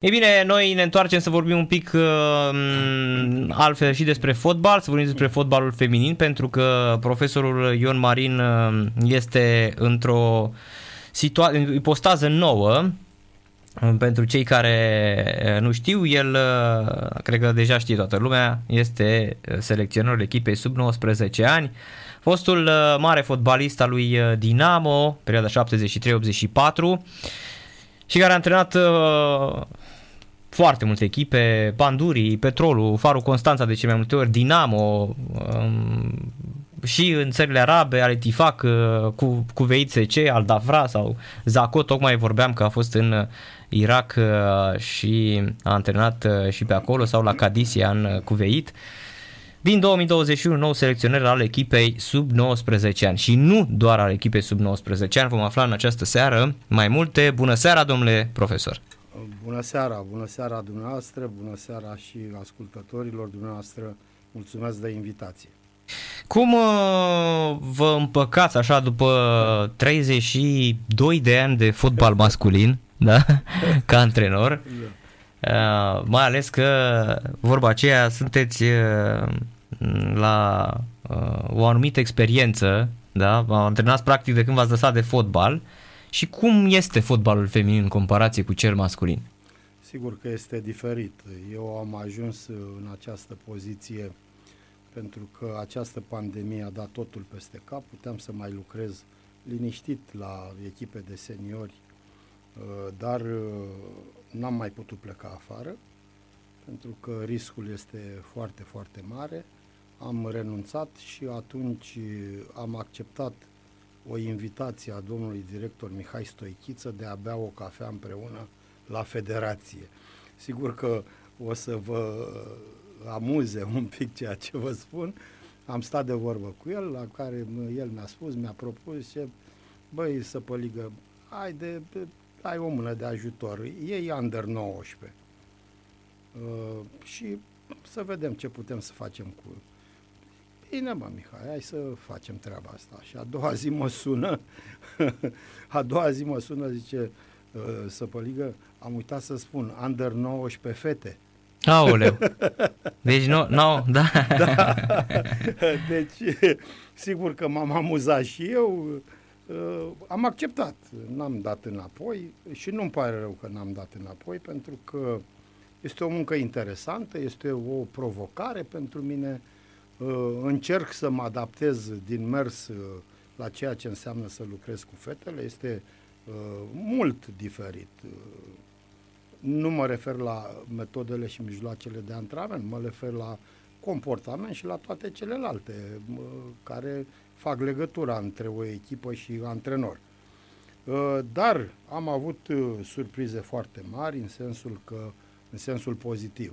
Ei bine, noi ne întoarcem să vorbim un pic uh, altfel și despre fotbal, să vorbim despre fotbalul feminin, pentru că profesorul Ion Marin uh, este într-o situa- ipostază nouă. Pentru cei care uh, nu știu, el, uh, cred că deja știe toată lumea, este selecționerul echipei sub 19 ani. Fostul uh, mare fotbalist al lui uh, Dinamo, perioada 73-84 și care a antrenat uh, foarte multe echipe, Bandurii, Petrolul, Farul Constanța de cele mai multe ori, Dinamo, um, și în țările arabe, ale Tifac, uh, cu, cu VICC, Al Dafra sau Zaco, tocmai vorbeam că a fost în Irak uh, și a antrenat uh, și pe acolo, sau la Cadisia în Cuveit. Din 2021, nou selecționer al echipei sub 19 ani și nu doar al echipei sub 19 ani, vom afla în această seară mai multe. Bună seara, domnule profesor! Bună seara, bună seara dumneavoastră, bună seara și ascultătorilor dumneavoastră. Mulțumesc de invitație. Cum uh, vă împăcați așa după 32 de ani de fotbal masculin, da? ca antrenor? Uh, mai ales că vorba aceea sunteți uh, la uh, o anumită experiență, da? Antrenați practic de când v-ați lăsat de fotbal și cum este fotbalul feminin în comparație cu cel masculin? Sigur că este diferit. Eu am ajuns în această poziție pentru că această pandemie a dat totul peste cap. Puteam să mai lucrez liniștit la echipe de seniori, uh, dar uh, n-am mai putut pleca afară pentru că riscul este foarte, foarte mare. Am renunțat și atunci am acceptat o invitație a domnului director Mihai Stoichiță de a bea o cafea împreună la federație. Sigur că o să vă amuze un pic ceea ce vă spun. Am stat de vorbă cu el, la care el mi-a spus, mi-a propus ce, băi, să păligă, ai, de, ai o mână de ajutor, ei under 19. Uh, și să vedem ce putem să facem cu Bine, mă, Mihai, hai să facem treaba asta. Și a doua zi mă sună, a doua zi mă sună, zice, uh, Săpăligă, am uitat să spun, under 19 fete. Aoleu. Deci nu, no, da. da. Deci, sigur că m-am amuzat și eu, uh, am acceptat, n-am dat înapoi și nu-mi pare rău că n-am dat înapoi, pentru că este o muncă interesantă, este o provocare pentru mine, uh, încerc să mă adaptez din mers uh, la ceea ce înseamnă să lucrez cu fetele, este mult diferit. Nu mă refer la metodele și mijloacele de antrenament, mă refer la comportament și la toate celelalte care fac legătura între o echipă și antrenor. Ă, dar am avut ă, surprize foarte mari în sensul că în sensul pozitiv,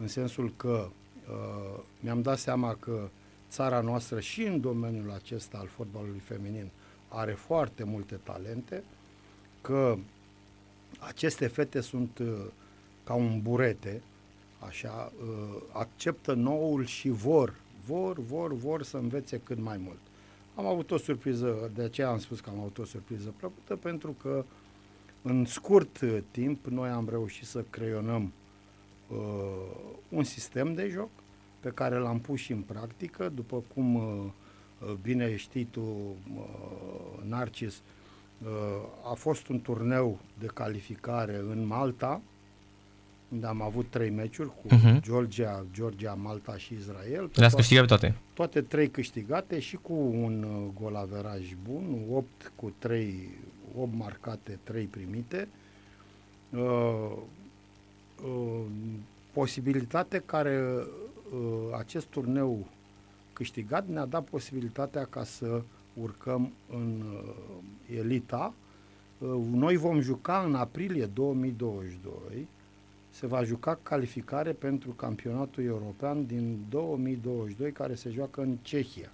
în sensul că ă, mi-am dat seama că țara noastră și în domeniul acesta al fotbalului feminin are foarte multe talente, că aceste fete sunt uh, ca un burete, așa, uh, acceptă noul și vor, vor, vor, vor să învețe cât mai mult. Am avut o surpriză, de aceea am spus că am avut o surpriză plăcută, pentru că în scurt uh, timp noi am reușit să creionăm uh, un sistem de joc pe care l-am pus și în practică, după cum uh, bine știi tu, uh, Narcis, uh, Uh, a fost un turneu de calificare în Malta, unde am avut trei meciuri cu uh-huh. Georgia, Georgia, Malta și Israel. Le-ați câștigat toate? Toate trei câștigate și cu un uh, golaveraj bun, 8 cu 3, 8 marcate, 3 primite. Uh, uh, posibilitate care uh, acest turneu câștigat ne-a dat posibilitatea ca să urcăm în uh, elita. Uh, noi vom juca în aprilie 2022, se va juca calificare pentru campionatul european din 2022 care se joacă în Cehia.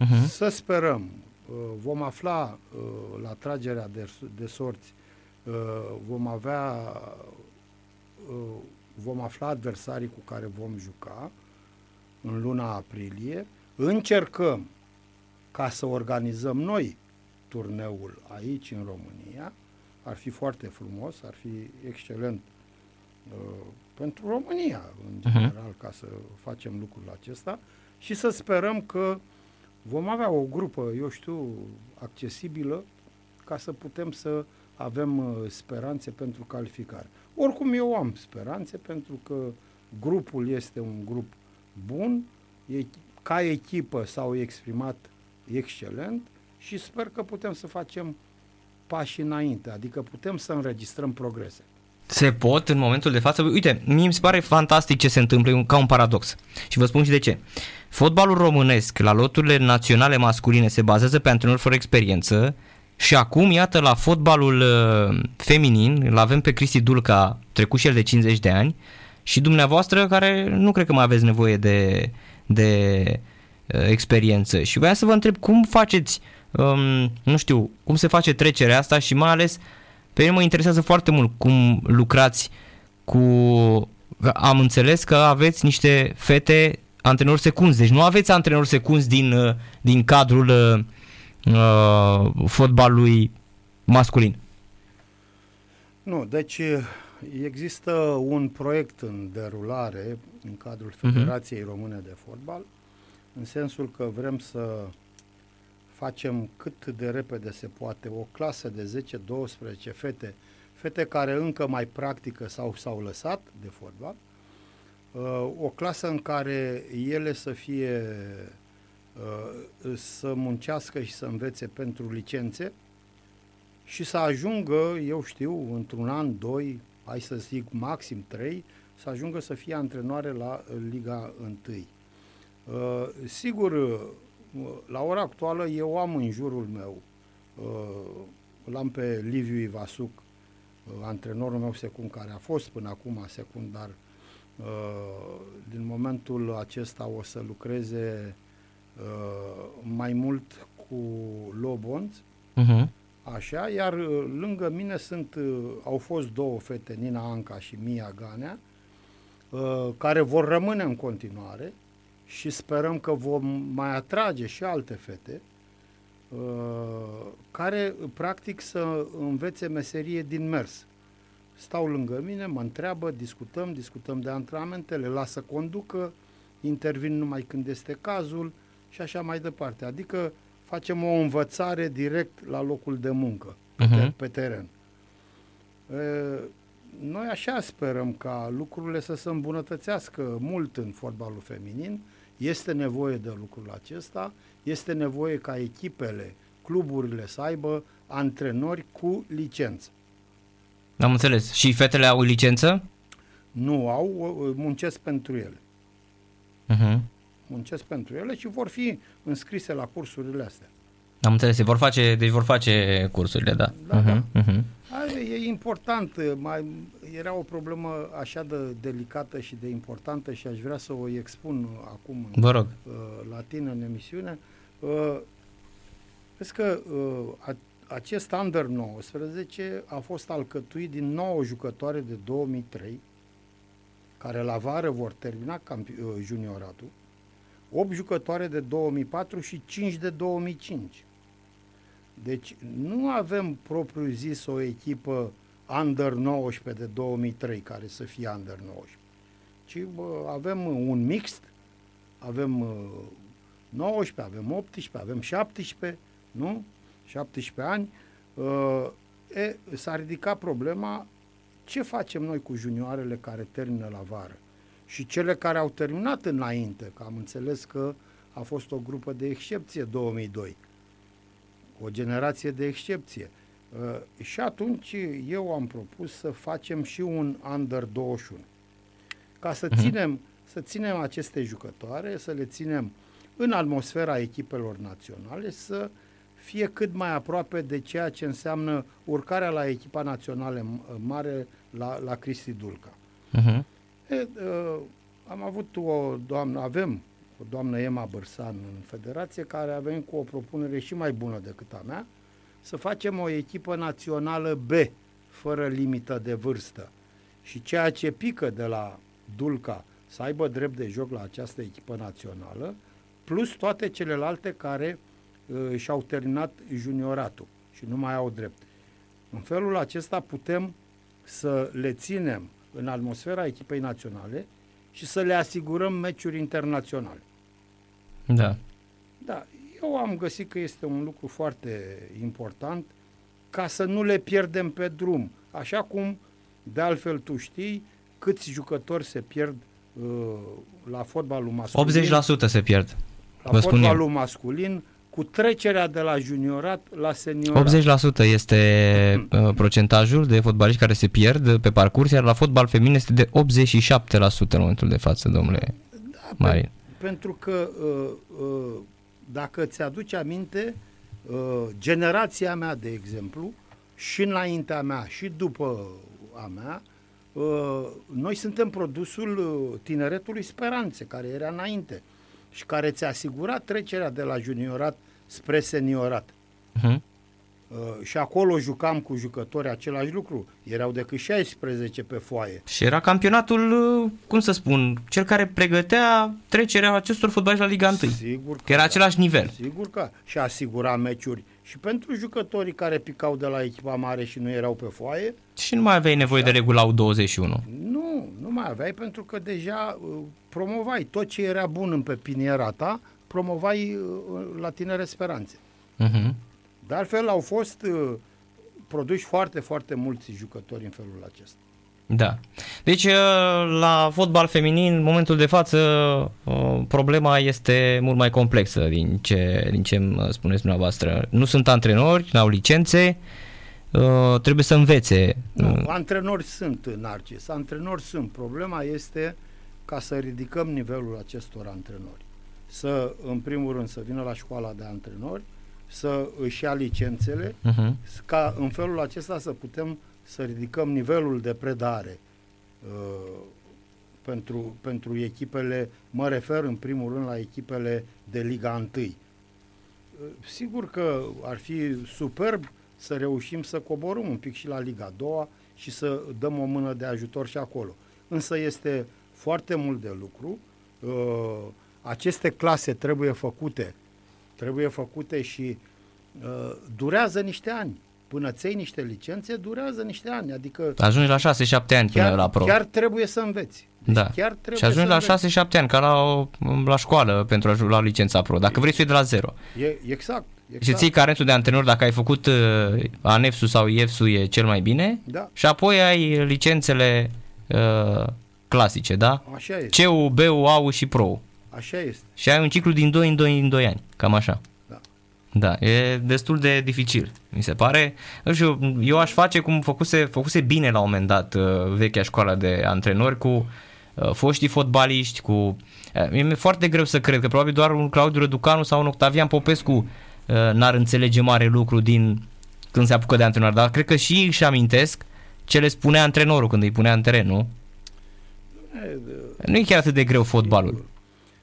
Uh-huh. Să sperăm, uh, vom afla uh, la tragerea de, de sorți, uh, vom avea uh, vom afla adversarii cu care vom juca în luna aprilie, încercăm ca să organizăm noi turneul aici în România, ar fi foarte frumos, ar fi excelent uh, pentru România, în Mhm. general, ca să facem lucrul acesta. Și să sperăm că vom avea o grupă, eu știu, accesibilă ca să putem să avem uh, speranțe pentru calificare. Oricum eu am speranțe pentru că grupul este un grup bun, e, ca echipă s-au exprimat excelent și sper că putem să facem pași înainte, adică putem să înregistrăm progrese. Se pot în momentul de față. Uite, mie mi se pare fantastic ce se întâmplă, e un- ca un paradox. Și vă spun și de ce. Fotbalul românesc la loturile naționale masculine se bazează pe antrenori fără experiență și acum, iată, la fotbalul uh, feminin, îl avem pe Cristi Dulca, trecut și el de 50 de ani, și dumneavoastră care nu cred că mai aveți nevoie de, de uh, experiență. Și voiam să vă întreb cum faceți, um, nu știu, cum se face trecerea asta și mai ales pe mine mă interesează foarte mult cum lucrați cu... Am înțeles că aveți niște fete antrenori secunzi, deci nu aveți antrenori secunzi din, uh, din cadrul uh, uh, fotbalului masculin. Nu, deci există un proiect în derulare în cadrul Mhm. Federației Române de Fotbal, în sensul că vrem să facem cât de repede se poate o clasă de 10-12 fete, fete care încă mai practică sau s-au lăsat de fotbal, uh, o clasă în care ele să fie uh, să muncească și să învețe pentru licențe și să ajungă, eu știu, într-un an, doi, hai să zic maxim trei, să ajungă să fie antrenoare la uh, Liga 1. Uh, sigur, uh, la ora actuală eu am în jurul meu, uh, l-am pe Liviu Ivasuc, uh, antrenorul meu secund, care a fost până acum secundar, uh, din momentul acesta o să lucreze uh, mai mult cu Lobonț, Uh-huh. Așa, iar uh, lângă mine sunt, uh, au fost două fete, Nina Anca și Mia Ganea, uh, care vor rămâne în continuare și sperăm că vom mai atrage și alte fete uh, care practic să învețe meserie din mers. Stau lângă mine, mă întreabă, discutăm, discutăm de antrenamente, le las să conducă, intervin numai când este cazul și așa mai departe. Adică facem o învățare direct la locul de muncă, pe, Mhm. te- pe teren. E, Noi așa sperăm ca lucrurile să se îmbunătățească mult în fotbalul feminin. Este nevoie de lucrul acesta, este nevoie ca echipele, cluburile să aibă antrenori cu licență. Am înțeles. Și fetele au licență? Nu au, o- muncesc pentru ele. Uh-huh. Muncesc pentru ele și vor fi înscrise la cursurile astea. Am înțeles, se vor face, deci vor face cursurile, da. Da, uh-huh. Uh-huh. Are, e important, mai, era o problemă așa de delicată și de importantă și aș vrea să o expun acum Vă rog. uh, la tine în emisiune. Uh, vezi că uh, a, acest Under 19 a fost alcătuit din 9 jucătoare de 2003, care la vară vor termina campi- uh, junioratul, 8 jucătoare de 2004 și 5 de 2005. Deci nu avem propriu zis o echipă Under 19 de 2003 care să fie Under 19, ci bă, avem un mixt, avem uh, 19, avem 18, avem 17, nu? 17 ani. Uh, e, s-a ridicat problema ce facem noi cu junioarele care termină la vară și cele care au terminat înainte, că am înțeles că a fost o grupă de excepție 2002, o generație de excepție. Uh, și atunci eu am propus să facem și un Under 21, ca să Mhm. ținem, să ținem aceste jucătoare, să le ținem în atmosfera echipelor naționale, să fie cât mai aproape de ceea ce înseamnă urcarea la echipa națională m- mare la, la Cristi Dulca. Uh-huh. E, uh, am avut o doamnă, avem o doamnă Emma Bărsan în federație care a venit cu o propunere și mai bună decât a mea, să facem o echipă națională B, fără limită de vârstă. Și ceea ce pică de la Dulca să aibă drept de joc la această echipă națională, plus toate celelalte care uh, și-au terminat junioratul și nu mai au drept. În felul acesta putem să le ținem în atmosfera echipei naționale și să le asigurăm meciuri internaționale. Da. Da, eu am găsit că este un lucru foarte important ca să nu le pierdem pe drum. Așa cum, de altfel, tu știi câți jucători se pierd uh, la fotbalul masculin. 80% se pierd. La vă spun eu. fotbalul masculin cu trecerea de la juniorat la seniorat. 80% este uh, procentajul de fotbaliști care se pierd pe parcurs, iar la fotbal feminin este de 87% în momentul de față, domnule Da, pe- Marin. pentru că uh, uh, dacă ți aduci aminte, uh, generația mea, de exemplu, și înaintea mea și după a mea, uh, noi suntem produsul uh, tineretului Speranțe, care era înainte și care ți-a asigurat trecerea de la juniorat spre seniorat. Mhm. Uh, și acolo jucam cu jucători același lucru. Erau decât 16 pe foaie. Și era campionatul, uh, cum să spun, cel care pregătea trecerea acestor fotbaliști la Liga 1. Sigur Că era același nivel. Sigur că și asigura meciuri și pentru jucătorii care picau de la echipa mare și nu erau pe foaie, Și nu mai aveai nevoie de regulau 21. nu, nu mai aveai pentru că deja uh, promovai tot ce era bun în pepiniera ta, promovai uh, la tinere speranțe. Mhm. De altfel au fost uh, produși foarte, foarte mulți jucători în felul acesta. Da. Deci uh, la fotbal feminin, în momentul de față, uh, problema este mult mai complexă din ce, din ce îmi spuneți dumneavoastră. Nu sunt antrenori, n-au licențe, uh, trebuie să învețe. Nu, Uh, antrenori sunt, Narcis, antrenori sunt. Problema este ca să ridicăm nivelul acestor antrenori. Să, în primul rând, să vină la școala de antrenori, să își ia licențele, uh-huh. ca în felul acesta să putem să ridicăm nivelul de predare uh, pentru, pentru echipele, mă refer în primul rând la echipele de Liga 1. Uh, Sigur că ar fi superb să reușim să coborâm un pic și la Liga 2 și să dăm o mână de ajutor și acolo. Însă este foarte mult de lucru. Uh, Aceste clase trebuie făcute, trebuie făcute și uh, durează niște ani. Până ți niște licențe, durează niște ani. Adică Ajungi la 6-7 ani până chiar, la pro. chiar trebuie să înveți. Deci da. chiar trebuie și ajungi să la înveți. 6-7 ani, ca la, o, la școală pentru a lua licența pro. Dacă vrei să iei de la zero. E, exact. Și exact. ții carentul de antrenor dacă ai făcut uh, ANEFSU sau IEFSU e cel mai bine. Da, Și apoi ai licențele uh, clasice, da? așa este. CU, BU, AU și PRO. Așa este. Și ai un ciclu din 2 în 2 în 2 ani, cam așa. Da. Da, e destul de dificil, mi se pare. Nu știu, eu aș face cum făcuse, făcuse bine la un moment dat uh, vechea școală de antrenori cu uh, foștii fotbaliști, cu... Uh, mi-e foarte greu să cred că probabil doar un Claudiu Răducanu sau un Octavian Popescu uh, n-ar înțelege mare lucru din când se apucă de antrenor, dar cred că și ei își amintesc ce le spunea antrenorul când îi punea în teren, nu? E, Nu e chiar atât de greu fotbalul.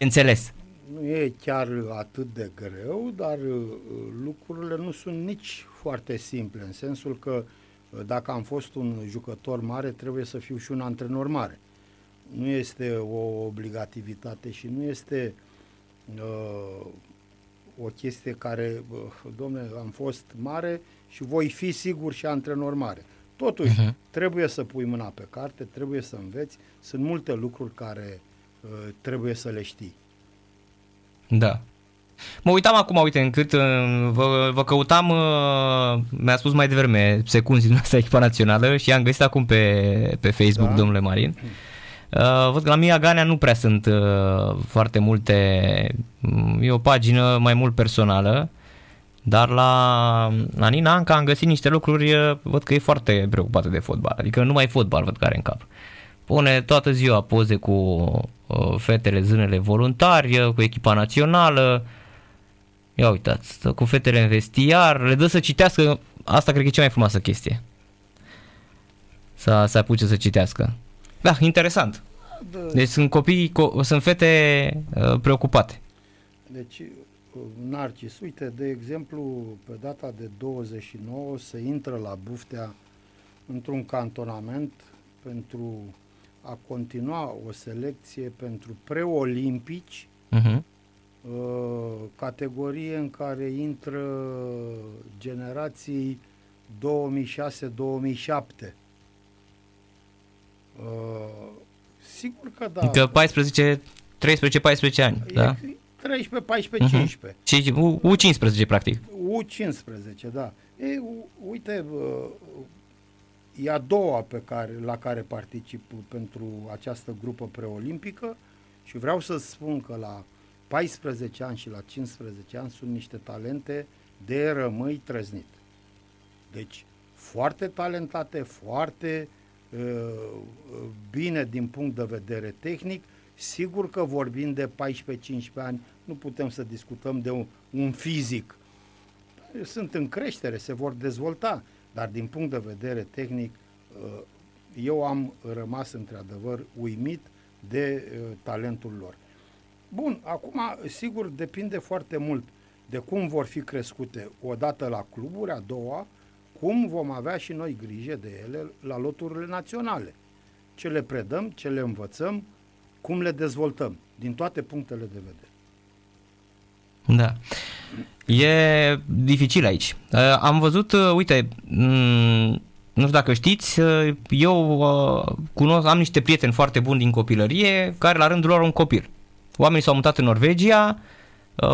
Înțeles. Nu e chiar atât de greu, dar uh, lucrurile nu sunt nici foarte simple, în sensul că uh, dacă am fost un jucător mare, trebuie să fiu și un antrenor mare. Nu este o obligativitate și nu este uh, o chestie care, uh, domne, am fost mare și voi fi sigur și antrenor mare. Totuși, Mhm. trebuie să pui mâna pe carte, trebuie să înveți, sunt multe lucruri care uh, trebuie să le știi. Da. Mă uitam acum, uite, încât uh, vă, vă căutam, uh, mi-a spus mai devreme, secunzi din asta echipa națională și am găsit acum pe, pe Facebook, Da. domnule Marin. Uh, văd că la Mia Ganea nu prea sunt uh, foarte multe, mm, e o pagină mai mult personală, dar la, la Nina Anca am găsit niște lucruri, uh, văd că e foarte preocupată de fotbal, adică numai fotbal văd că are în cap. Pune toată ziua poze cu uh, fetele zânele voluntari, uh, cu echipa națională, ia uitați, stă cu fetele în vestiar, le dă să citească, asta cred că e cea mai frumoasă chestie. Să se apuce să citească. Da, interesant. Da, Deci sunt copii, co- sunt fete uh, preocupate. Deci, uh, Narcis, uite, de exemplu, pe data de 29 se intră la Buftea într-un cantonament pentru a continua o selecție pentru preolimpici, Uh-huh. uh, categorie în care intră generații 2006-2007. Uh, sigur că da. Că 14, 13-14 ani, e, da? 13, 14, 15. Și U- U15, practic. U15, da. E, u, uite, uh, e a doua pe care, la care particip pentru această grupă preolimpică și vreau să spun că la 14 ani și la 15 ani sunt niște talente de rămâi trăznit. Deci, foarte talentate, foarte uh, bine din punct de vedere tehnic. Sigur că vorbim de 14-15 ani, nu putem să discutăm de un, un fizic. Sunt în creștere, se vor dezvolta, dar din punct de vedere tehnic, uh, eu am rămas într-adevăr uimit de uh, talentul lor. Bun, acum, sigur, depinde foarte mult de cum vor fi crescute odată la cluburi, a doua, cum vom avea și noi grijă de ele la loturile naționale. Ce le predăm, ce le învățăm, cum le dezvoltăm, din toate punctele de vedere. Da. E dificil aici. Uh, am văzut, uh, uite, mm, nu știu dacă știți, uh, eu cunosc, am niște prieteni foarte buni din copilărie, care la rândul lor au un copil. Oamenii s-au mutat în Norvegia,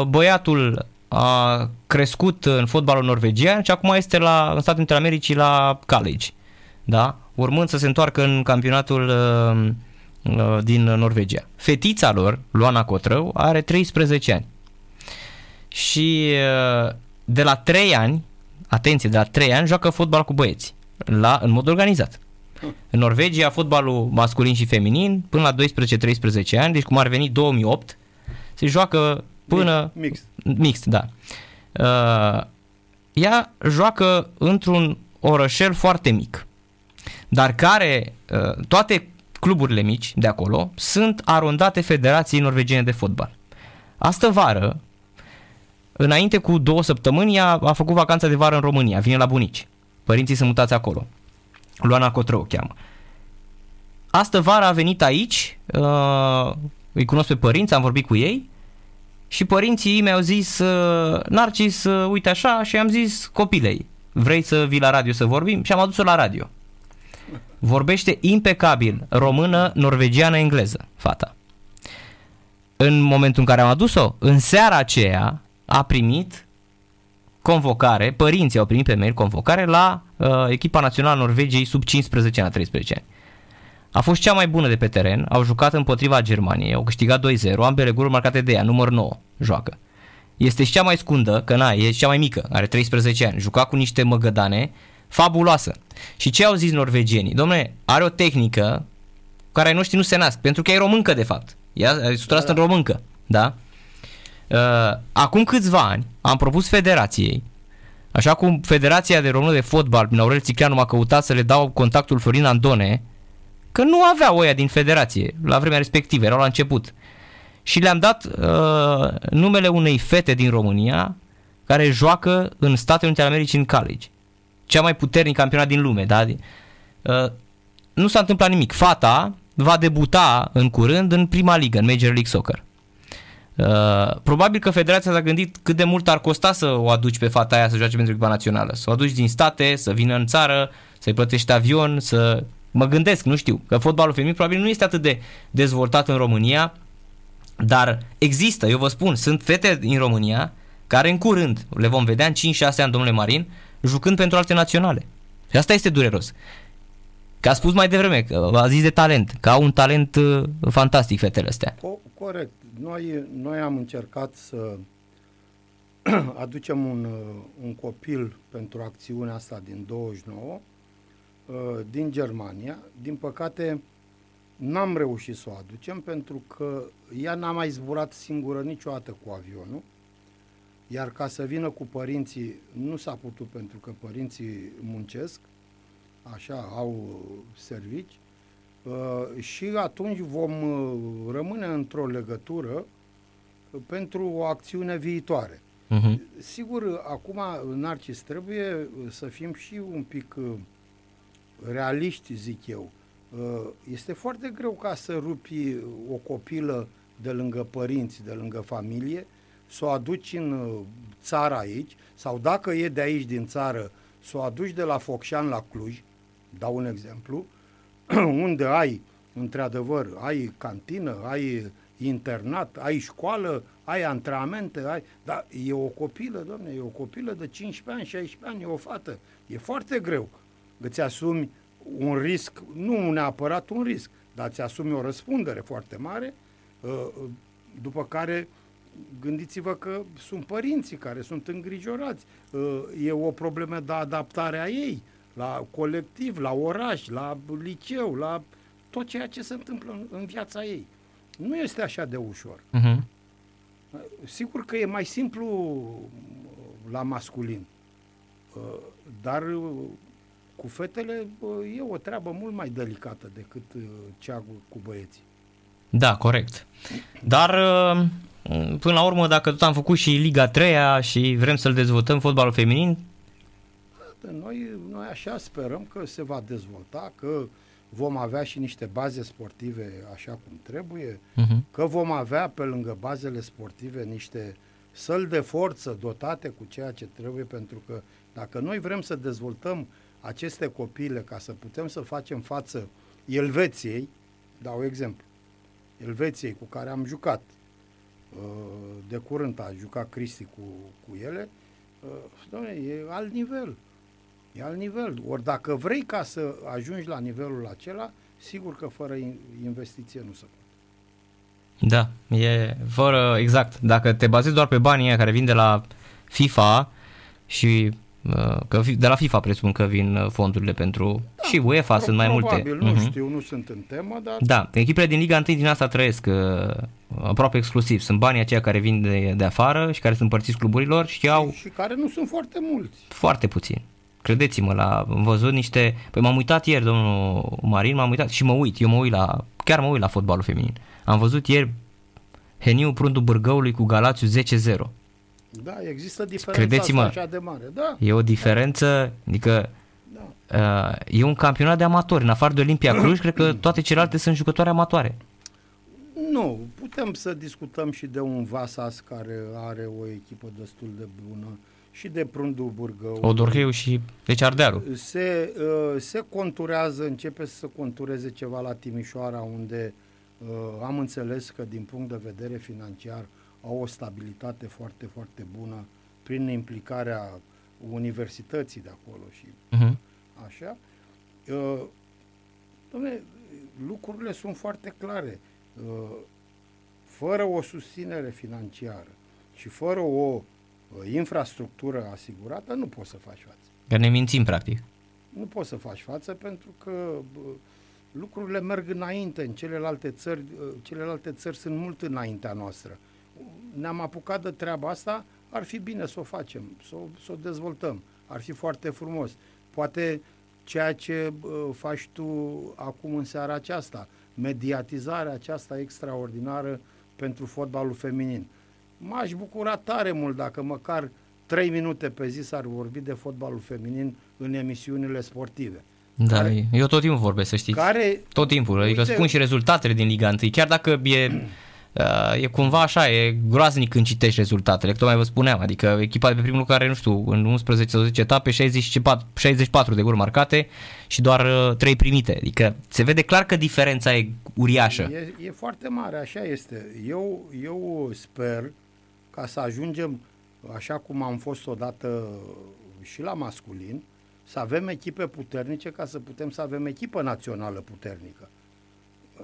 băiatul a crescut în fotbalul norvegian și acum este la, în Statele Unite Americii la college, da? urmând să se întoarcă în campionatul uh, uh, din Norvegia. Fetița lor, Luana Cotrău, are 13 ani. Și uh, de la 3 ani, atenție, de la 3 ani joacă fotbal cu băieți, la, în mod organizat. În Norvegia, fotbalul masculin și feminin, până la 12-13 ani, deci cum ar veni 2008, se joacă până... Mixt. Mixt, da. Uh, ea joacă într-un orășel foarte mic, dar care uh, toate cluburile mici de acolo sunt arondate Federației Norvegiene de Fotbal. Astă vară, înainte cu două săptămâni, a, a făcut vacanța de vară în România, vine la bunici. Părinții sunt mutați acolo. Luana Cotrău o cheamă. Astă vară a venit aici, uh, îi cunosc pe părinți, am vorbit cu ei și părinții mi-au zis, uh, Narcis, uh, uite așa, și am zis, copilei, vrei să vii la radio să vorbim? Și am adus-o la radio. Vorbește impecabil română, norvegiană, engleză, fata. În momentul în care am adus-o, în seara aceea a primit convocare, părinții au primit pe mail convocare la uh, echipa națională Norvegiei sub 15 ani, 13 ani. A fost cea mai bună de pe teren, au jucat împotriva Germaniei, au câștigat 2-0, ambele goluri marcate de ea, număr 9, joacă. Este și cea mai scundă, că na, e cea mai mică, are 13 ani, juca cu niște măgădane, fabuloasă. Și ce au zis norvegienii? Domne, are o tehnică care ai noștri nu se nasc, pentru că e româncă de fapt. Ea e 100% da. în româncă, da? Uh, acum câțiva ani am propus federației, așa cum Federația de Română de Fotbal, prin Aurel Țicleanu m-a căutat să le dau contactul Florin Andone, că nu aveau oia din federație la vremea respectivă, erau la început. Și le-am dat uh, numele unei fete din România care joacă în Statele Unite ale Americii în college. Cea mai puternic campionat din lume, da? Uh, nu s-a întâmplat nimic. Fata va debuta în curând în prima ligă, în Major League Soccer. Uh, probabil că federația s-a gândit cât de mult ar costa să o aduci pe fata aia să joace pentru echipa națională. Să o aduci din state, să vină în țară, să-i plătești avion, să Mă gândesc, nu știu, că fotbalul feminin probabil nu este atât de dezvoltat în România, dar există, eu vă spun, sunt fete din România care în curând le vom vedea în 5-6 ani, domnule Marin, jucând pentru alte naționale. Și asta este dureros. Că a spus mai devreme, că a zis de talent, că au un talent uh, fantastic fetele astea. Co- corect. Noi, noi am încercat să aducem un, uh, un copil pentru acțiunea asta din 29 Uh, din Germania. Din păcate, n-am reușit să o aducem pentru că ea n-a mai zburat singură niciodată cu avionul. Iar ca să vină cu părinții, nu s-a putut pentru că părinții muncesc, așa, au servici, uh, și atunci vom uh, rămâne într-o legătură pentru o acțiune viitoare. Uh-huh. Sigur, acum, Narcis, trebuie să fim și un pic realiști, zic eu. Uh, este foarte greu ca să rupi o copilă de lângă părinți, de lângă familie, să o aduci în uh, țară aici, sau dacă e de aici din țară, să o aduci de la Focșan la Cluj, dau un exemplu, unde ai, într-adevăr, ai cantină, ai internat, ai școală, ai antrenamente, ai... dar e o copilă, domne, e o copilă de 15 ani, 16 ani, e o fată. E foarte greu. Îți asumi un risc, nu neapărat un risc, dar îți asumi o răspundere foarte mare, uh, după care gândiți-vă că sunt părinții care sunt îngrijorați. Uh, e o problemă de adaptare a ei la colectiv, la oraș, la liceu, la tot ceea ce se întâmplă în, în viața ei. Nu este așa de ușor. Uh-huh. Sigur că e mai simplu la masculin, uh, dar cu fetele e o treabă mult mai delicată decât cea cu băieții. Da, corect. Dar până la urmă, dacă tot am făcut și Liga 3 și vrem să-l dezvoltăm fotbalul feminin, noi, noi așa sperăm că se va dezvolta, că vom avea și niște baze sportive așa cum trebuie, uh-huh. că vom avea pe lângă bazele sportive niște săli de forță dotate cu ceea ce trebuie, pentru că dacă noi vrem să dezvoltăm aceste copile ca să putem să facem față Elveției, dau exemplu, Elveției cu care am jucat, uh, de curând a jucat Cristi cu, cu ele, uh, doamne, e alt nivel. E alt nivel. Ori dacă vrei ca să ajungi la nivelul acela, sigur că fără investiție nu se poate. Da, e fără, exact. Dacă te bazezi doar pe banii care vin de la FIFA și uh, că de la FIFA presupun că vin uh, fondurile pentru da, și UEFA pro- sunt mai probabil, multe. nu uh-huh. știu, nu sunt în temă, dar... Da, echipele din Liga 1 din asta trăiesc uh, aproape exclusiv. Sunt banii aceia care vin de, de afară și care sunt împărțiți cluburilor și, și au... Și care nu sunt foarte mulți. Foarte puțini. Credeți-mă, la, am văzut niște... Păi m-am uitat ieri, domnul Marin, m-am uitat și mă uit, eu mă uit la... Chiar mă uit la fotbalul feminin. Am văzut ieri Heniu Prundu Bârgăului cu Galațiu 10-0. Da, există diferența Credeți-mă, așa de mare. Da. E o diferență, adică da. uh, e un campionat de amatori. În afară de Olimpia Cluj, cred că toate celelalte sunt jucătoare amatoare. Nu, putem să discutăm și de un Vasas care are o echipă destul de bună și de Prundu Burgău. Odorheiu și deci Ardealu. Se, uh, se conturează, începe să se contureze ceva la Timișoara, unde uh, am înțeles că din punct de vedere financiar au o stabilitate foarte, foarte bună prin implicarea universității de acolo și uh-huh. așa. Uh, dom'le, lucrurile sunt foarte clare. Uh, fără o susținere financiară și fără o Uh, infrastructură asigurată, nu poți să faci față. Că ne mințim, practic. Nu poți să faci față pentru că lucrurile merg înainte în celelalte țări, uh, celelalte țări sunt mult înaintea noastră. Ne-am apucat de treaba asta, ar fi bine să o facem, să o, să o dezvoltăm, ar fi foarte frumos. Poate ceea ce uh, faci tu acum în seara aceasta, mediatizarea aceasta extraordinară pentru fotbalul feminin m-aș bucura tare mult dacă măcar 3 minute pe zi s-ar vorbi de fotbalul feminin în emisiunile sportive. Da, care, eu tot timpul vorbesc, să știți. Care, tot timpul, adică spun și rezultatele din Liga 1, chiar dacă e, uh, e cumva așa, e groaznic când citești rezultatele, că tocmai vă spuneam, adică echipa de pe primul care, nu știu, în 11 sau 10 etape, 64, 64 de gol marcate și doar uh, 3 primite, adică se vede clar că diferența e uriașă. E, e foarte mare, așa este. Eu, eu sper ca să ajungem, așa cum am fost odată și la masculin, să avem echipe puternice ca să putem să avem echipă națională puternică.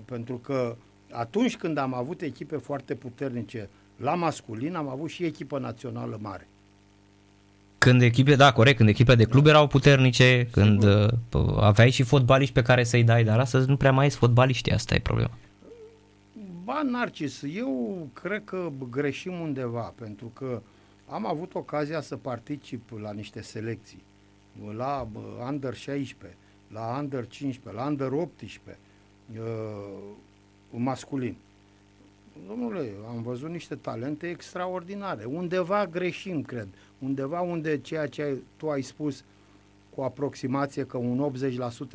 Pentru că atunci când am avut echipe foarte puternice la masculin, am avut și echipă națională mare. Când echipe, da, corect, când echipe de club da. erau puternice, când uh, aveai și fotbaliști pe care să-i dai, dar astăzi nu prea mai ești fotbaliști, asta e problema. Ba, Narcis, eu cred că greșim undeva, pentru că am avut ocazia să particip la niște selecții, la Under 16, la Under 15, la Under 18, uh, masculin. Domnule, am văzut niște talente extraordinare. Undeva greșim, cred. Undeva unde ceea ce tu ai spus cu aproximație că un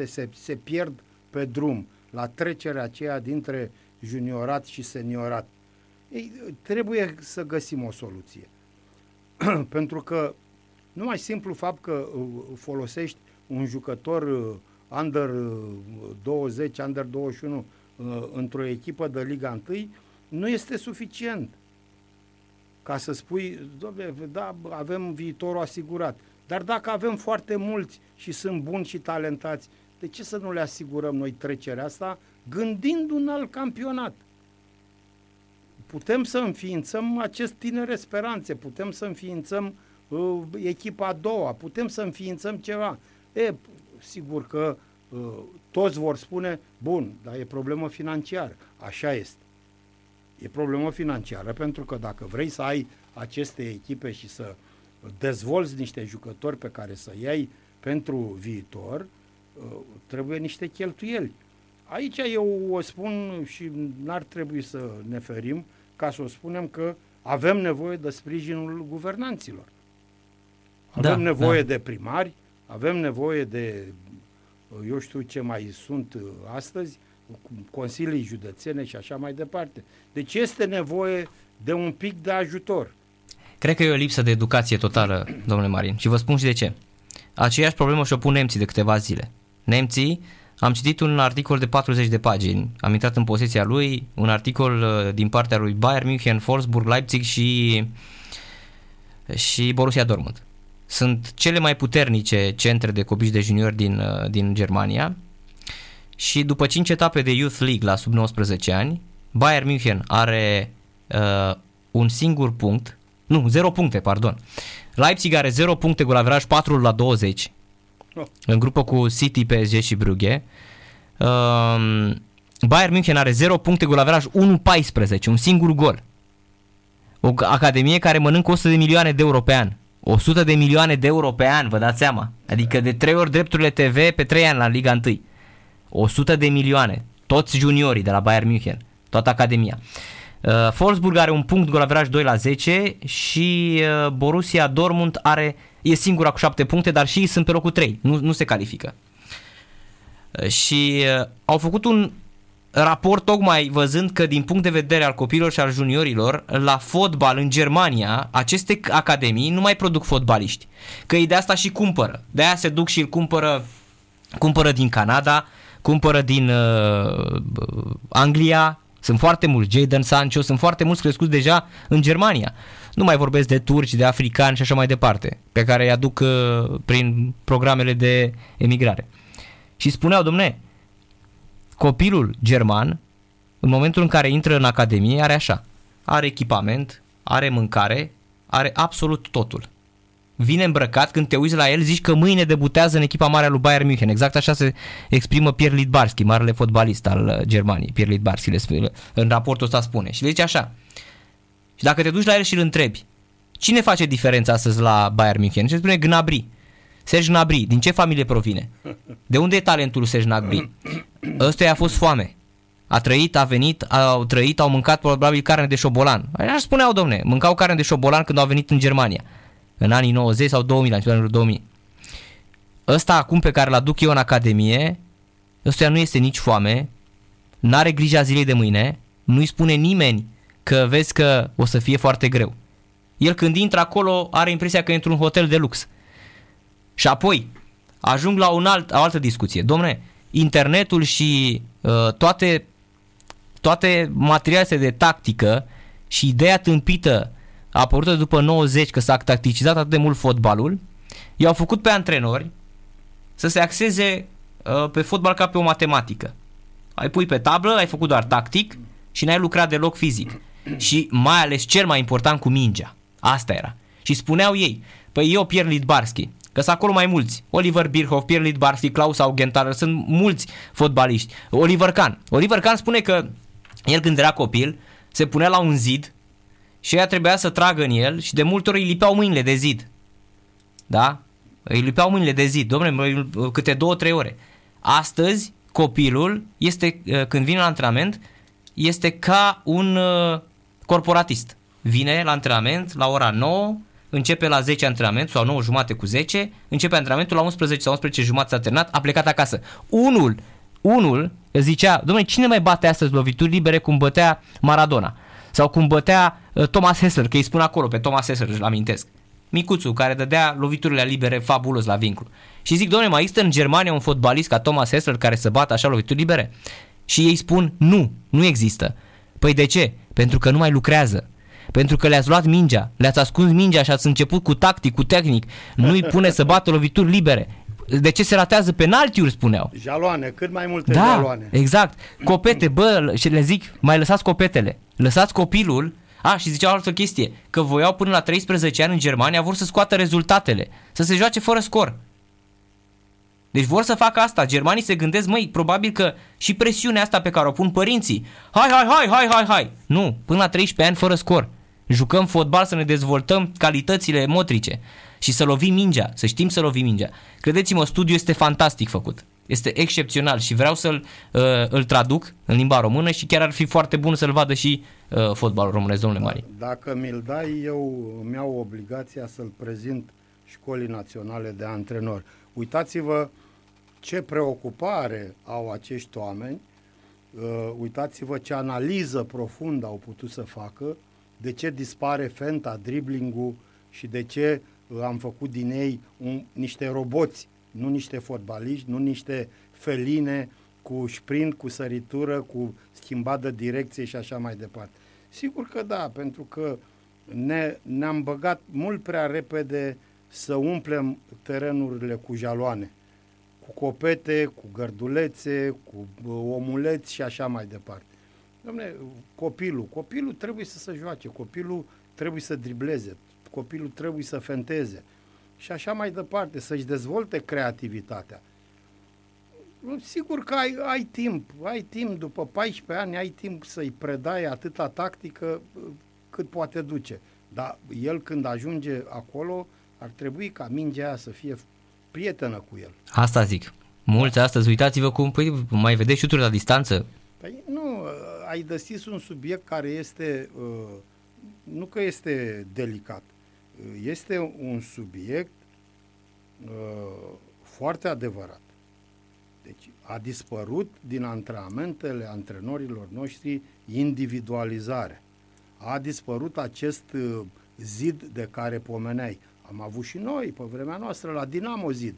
80% se, se pierd pe drum la trecerea aceea dintre juniorat și seniorat. Ei, trebuie să găsim o soluție. Pentru că Numai simplu fapt că uh, folosești un jucător uh, under 20, under 21 într-o echipă de Liga 1 nu este suficient ca să spui, da, avem viitorul asigurat. Dar dacă avem foarte mulți și sunt buni și talentați, de ce să nu le asigurăm noi trecerea asta gândind un alt campionat? Putem să înființăm acest tinere speranțe, putem să înființăm uh, echipa a doua, putem să înființăm ceva. E, sigur că uh, toți vor spune, bun, dar e problemă financiară. Așa este. E problemă financiară pentru că dacă vrei să ai aceste echipe și să dezvolți niște jucători pe care să iei pentru viitor, uh, trebuie niște cheltuieli. Aici eu o spun și n-ar trebui să ne ferim ca să o spunem că avem nevoie de sprijinul guvernanților. Avem da, nevoie da. de primari, avem nevoie de, eu știu ce mai sunt astăzi, consilii județene și așa mai departe. Deci este nevoie de un pic de ajutor. Cred că e o lipsă de educație totală, domnule Marin, și vă spun și de ce. Aceeași problemă și-o pun nemții de câteva zile. Nemții, am citit un articol de 40 de pagini, am intrat în posesia lui, un articol uh, din partea lui Bayern München, Wolfsburg, Leipzig și, și Borussia Dortmund. Sunt cele mai puternice centre de copii de juniori din, uh, din Germania și după 5 etape de Youth League la sub 19 ani, Bayern München are uh, un singur punct, nu, 0 puncte, pardon. Leipzig are 0 puncte cu averaj 4 la 20 oh. în grupă cu City, PSG și Brugge. Uh, Bayern München are 0 puncte cu averaj 1-14, un singur gol. O academie care mănâncă 100 de milioane de euro pe an. 100 de milioane de euro pe an, vă dați seama. Adică de 3 ori drepturile TV pe 3 ani la Liga 1. 100 de milioane. Toți juniorii de la Bayern München. Toată academia. Uh, Wolfsburg are un punct gol averaj 2 la 10 și uh, Borussia Dortmund are, e singura cu 7 puncte, dar și sunt pe locul 3. Nu, nu se califică. Uh, și uh, au făcut un raport tocmai văzând că din punct de vedere al copiilor și al juniorilor, la fotbal în Germania, aceste academii nu mai produc fotbaliști. Că ei de asta și cumpără. De aia se duc și îl cumpără, cumpără din Canada, cumpără din uh, Anglia, sunt foarte mulți, Jadon Sancho, sunt foarte mulți crescuți deja în Germania. Nu mai vorbesc de turci, de africani și așa mai departe, pe care îi aduc uh, prin programele de emigrare. Și spuneau, domne, copilul german, în momentul în care intră în academie, are așa, are echipament, are mâncare, are absolut totul. Vine îmbrăcat, când te uiți la el, zici că mâine debutează în echipa mare a lui Bayern München. Exact așa se exprimă Pierre Lidbarski, marele fotbalist al uh, Germaniei. Pierre Lidbarski în raportul ăsta spune. Și le zice așa. Și dacă te duci la el și îl întrebi, cine face diferența astăzi la Bayern München? Și spune Gnabry. Serge Gnabry, din ce familie provine? De unde e talentul lui Serge Gnabry? Ăsta i-a fost foame. A trăit, a venit, au trăit, au mâncat probabil carne de șobolan. Așa spuneau, domne, mâncau carne de șobolan când au venit în Germania. În anii 90 sau 2000, în anul 2000. Ăsta acum pe care l-aduc eu în academie, ăsta nu este nici foame, n-are grija zilei de mâine, nu-i spune nimeni că vezi că o să fie foarte greu. El când intră acolo are impresia că e într-un hotel de lux. Și apoi ajung la un alt, o altă discuție. Domne, internetul și uh, toate, toate materialele de tactică și ideea tâmpită apărută după 90 că s-a tacticizat atât de mult fotbalul, i-au făcut pe antrenori să se axeze uh, pe fotbal ca pe o matematică. Ai pui pe tablă, ai făcut doar tactic și n-ai lucrat deloc fizic. Și mai ales cel mai important cu mingea. Asta era. Și spuneau ei, păi eu pierd Lidbarski, Că sunt acolo mai mulți. Oliver Birhoff, Pierre Lidbarski, Klaus Augenthaler, sunt mulți fotbaliști. Oliver Kahn. Oliver Kahn spune că el când era copil se punea la un zid și ea trebuia să tragă în el și de multe ori îi lipeau mâinile de zid. Da? Îi lipeau mâinile de zid. Domnule, câte două, trei ore. Astăzi, copilul este, uh, când vine la antrenament, este ca un uh, corporatist. Vine la antrenament la ora 9, începe la 10 antrenament sau 9 jumate cu 10, începe antrenamentul la 11 sau 11 jumate s-a terminat, a plecat acasă. Unul, unul zicea, domnule, cine mai bate astăzi lovituri libere cum bătea Maradona? Sau cum bătea uh, Thomas Hessler, că îi spun acolo pe Thomas Hessler, îl amintesc. micuțul, care dădea loviturile libere fabulos la vincul. Și zic, domnule, mai există în Germania un fotbalist ca Thomas Hessler care să bată așa lovituri libere? Și ei spun, nu, nu există. Păi de ce? Pentru că nu mai lucrează. Pentru că le-ați luat mingea, le-ați ascuns mingea și ați început cu tactic, cu tehnic. Nu-i pune să bată lovituri libere. De ce se ratează penaltiuri, spuneau. Jaloane, cât mai multe da, jaloane. exact. Copete, bă, și le zic, mai lăsați copetele. Lăsați copilul a, și zicea o altă chestie, că voiau până la 13 ani în Germania, vor să scoată rezultatele, să se joace fără scor. Deci vor să facă asta. Germanii se gândesc, măi, probabil că și presiunea asta pe care o pun părinții. Hai, hai, hai, hai, hai, hai. Nu, până la 13 ani fără scor. Jucăm fotbal să ne dezvoltăm calitățile motrice și să lovim mingea, să știm să lovim mingea. Credeți-mă, studiul este fantastic făcut. Este excepțional și vreau să-l uh, îl traduc în limba română și chiar ar fi foarte bun să-l vadă și uh, fotbalul românesc, domnule Mari. Dacă mi-l dai, eu îmi iau obligația să-l prezint școlii naționale de antrenori. Uitați-vă ce preocupare au acești oameni, uh, uitați-vă ce analiză profundă au putut să facă, de ce dispare fenta, driblingul și de ce uh, am făcut din ei un, niște roboți, nu niște fotbaliști, nu niște feline cu sprint, cu săritură, cu schimbat de direcție și așa mai departe. Sigur că da, pentru că ne, ne-am băgat mult prea repede să umplem terenurile cu jaloane cu copete, cu gărdulețe, cu omuleți și așa mai departe. Domne, copilul, copilul trebuie să se joace, copilul trebuie să dribleze, copilul trebuie să fenteze și așa mai departe, să-și dezvolte creativitatea. Sigur că ai, ai timp, ai timp, după 14 ani ai timp să-i predai atâta tactică cât poate duce. Dar el când ajunge acolo, ar trebui ca mingea aia să fie prietenă cu el. Asta zic. Mulți astăzi, uitați-vă cum păi, mai vedeți șuturi la distanță. Păi nu, ai deschis un subiect care este, uh, nu că este delicat, este un subiect uh, foarte adevărat. Deci a dispărut din antrenamentele antrenorilor noștri individualizare. A dispărut acest uh, zid de care pomeneai. Am avut și noi, pe vremea noastră, la Dinamo Zid.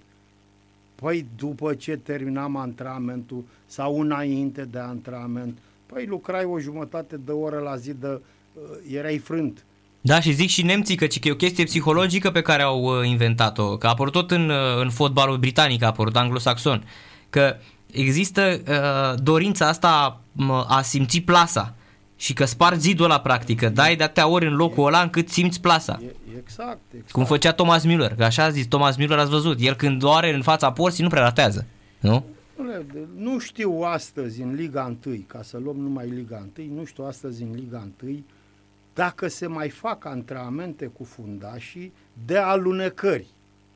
Păi după ce terminam antrenamentul sau înainte de antrenament, păi lucrai o jumătate de oră la zi de... Uh, erai frânt. Da, și zic și nemții că, că e o chestie psihologică pe care au uh, inventat-o, că a apărut tot în, uh, în fotbalul britanic, a apărut anglosaxon, că există uh, dorința asta a simți plasa și că spargi zidul ăla practică, dai de atâtea ori în locul ăla încât simți plasa. E, exact, exact. Cum făcea Thomas Müller, că așa a zis Thomas Müller, ați văzut, el când doare în fața porții nu prea ratează, nu? Nu știu astăzi în Liga 1, ca să luăm numai Liga 1, nu știu astăzi în Liga 1 dacă se mai fac antrenamente cu fundașii de alunecări.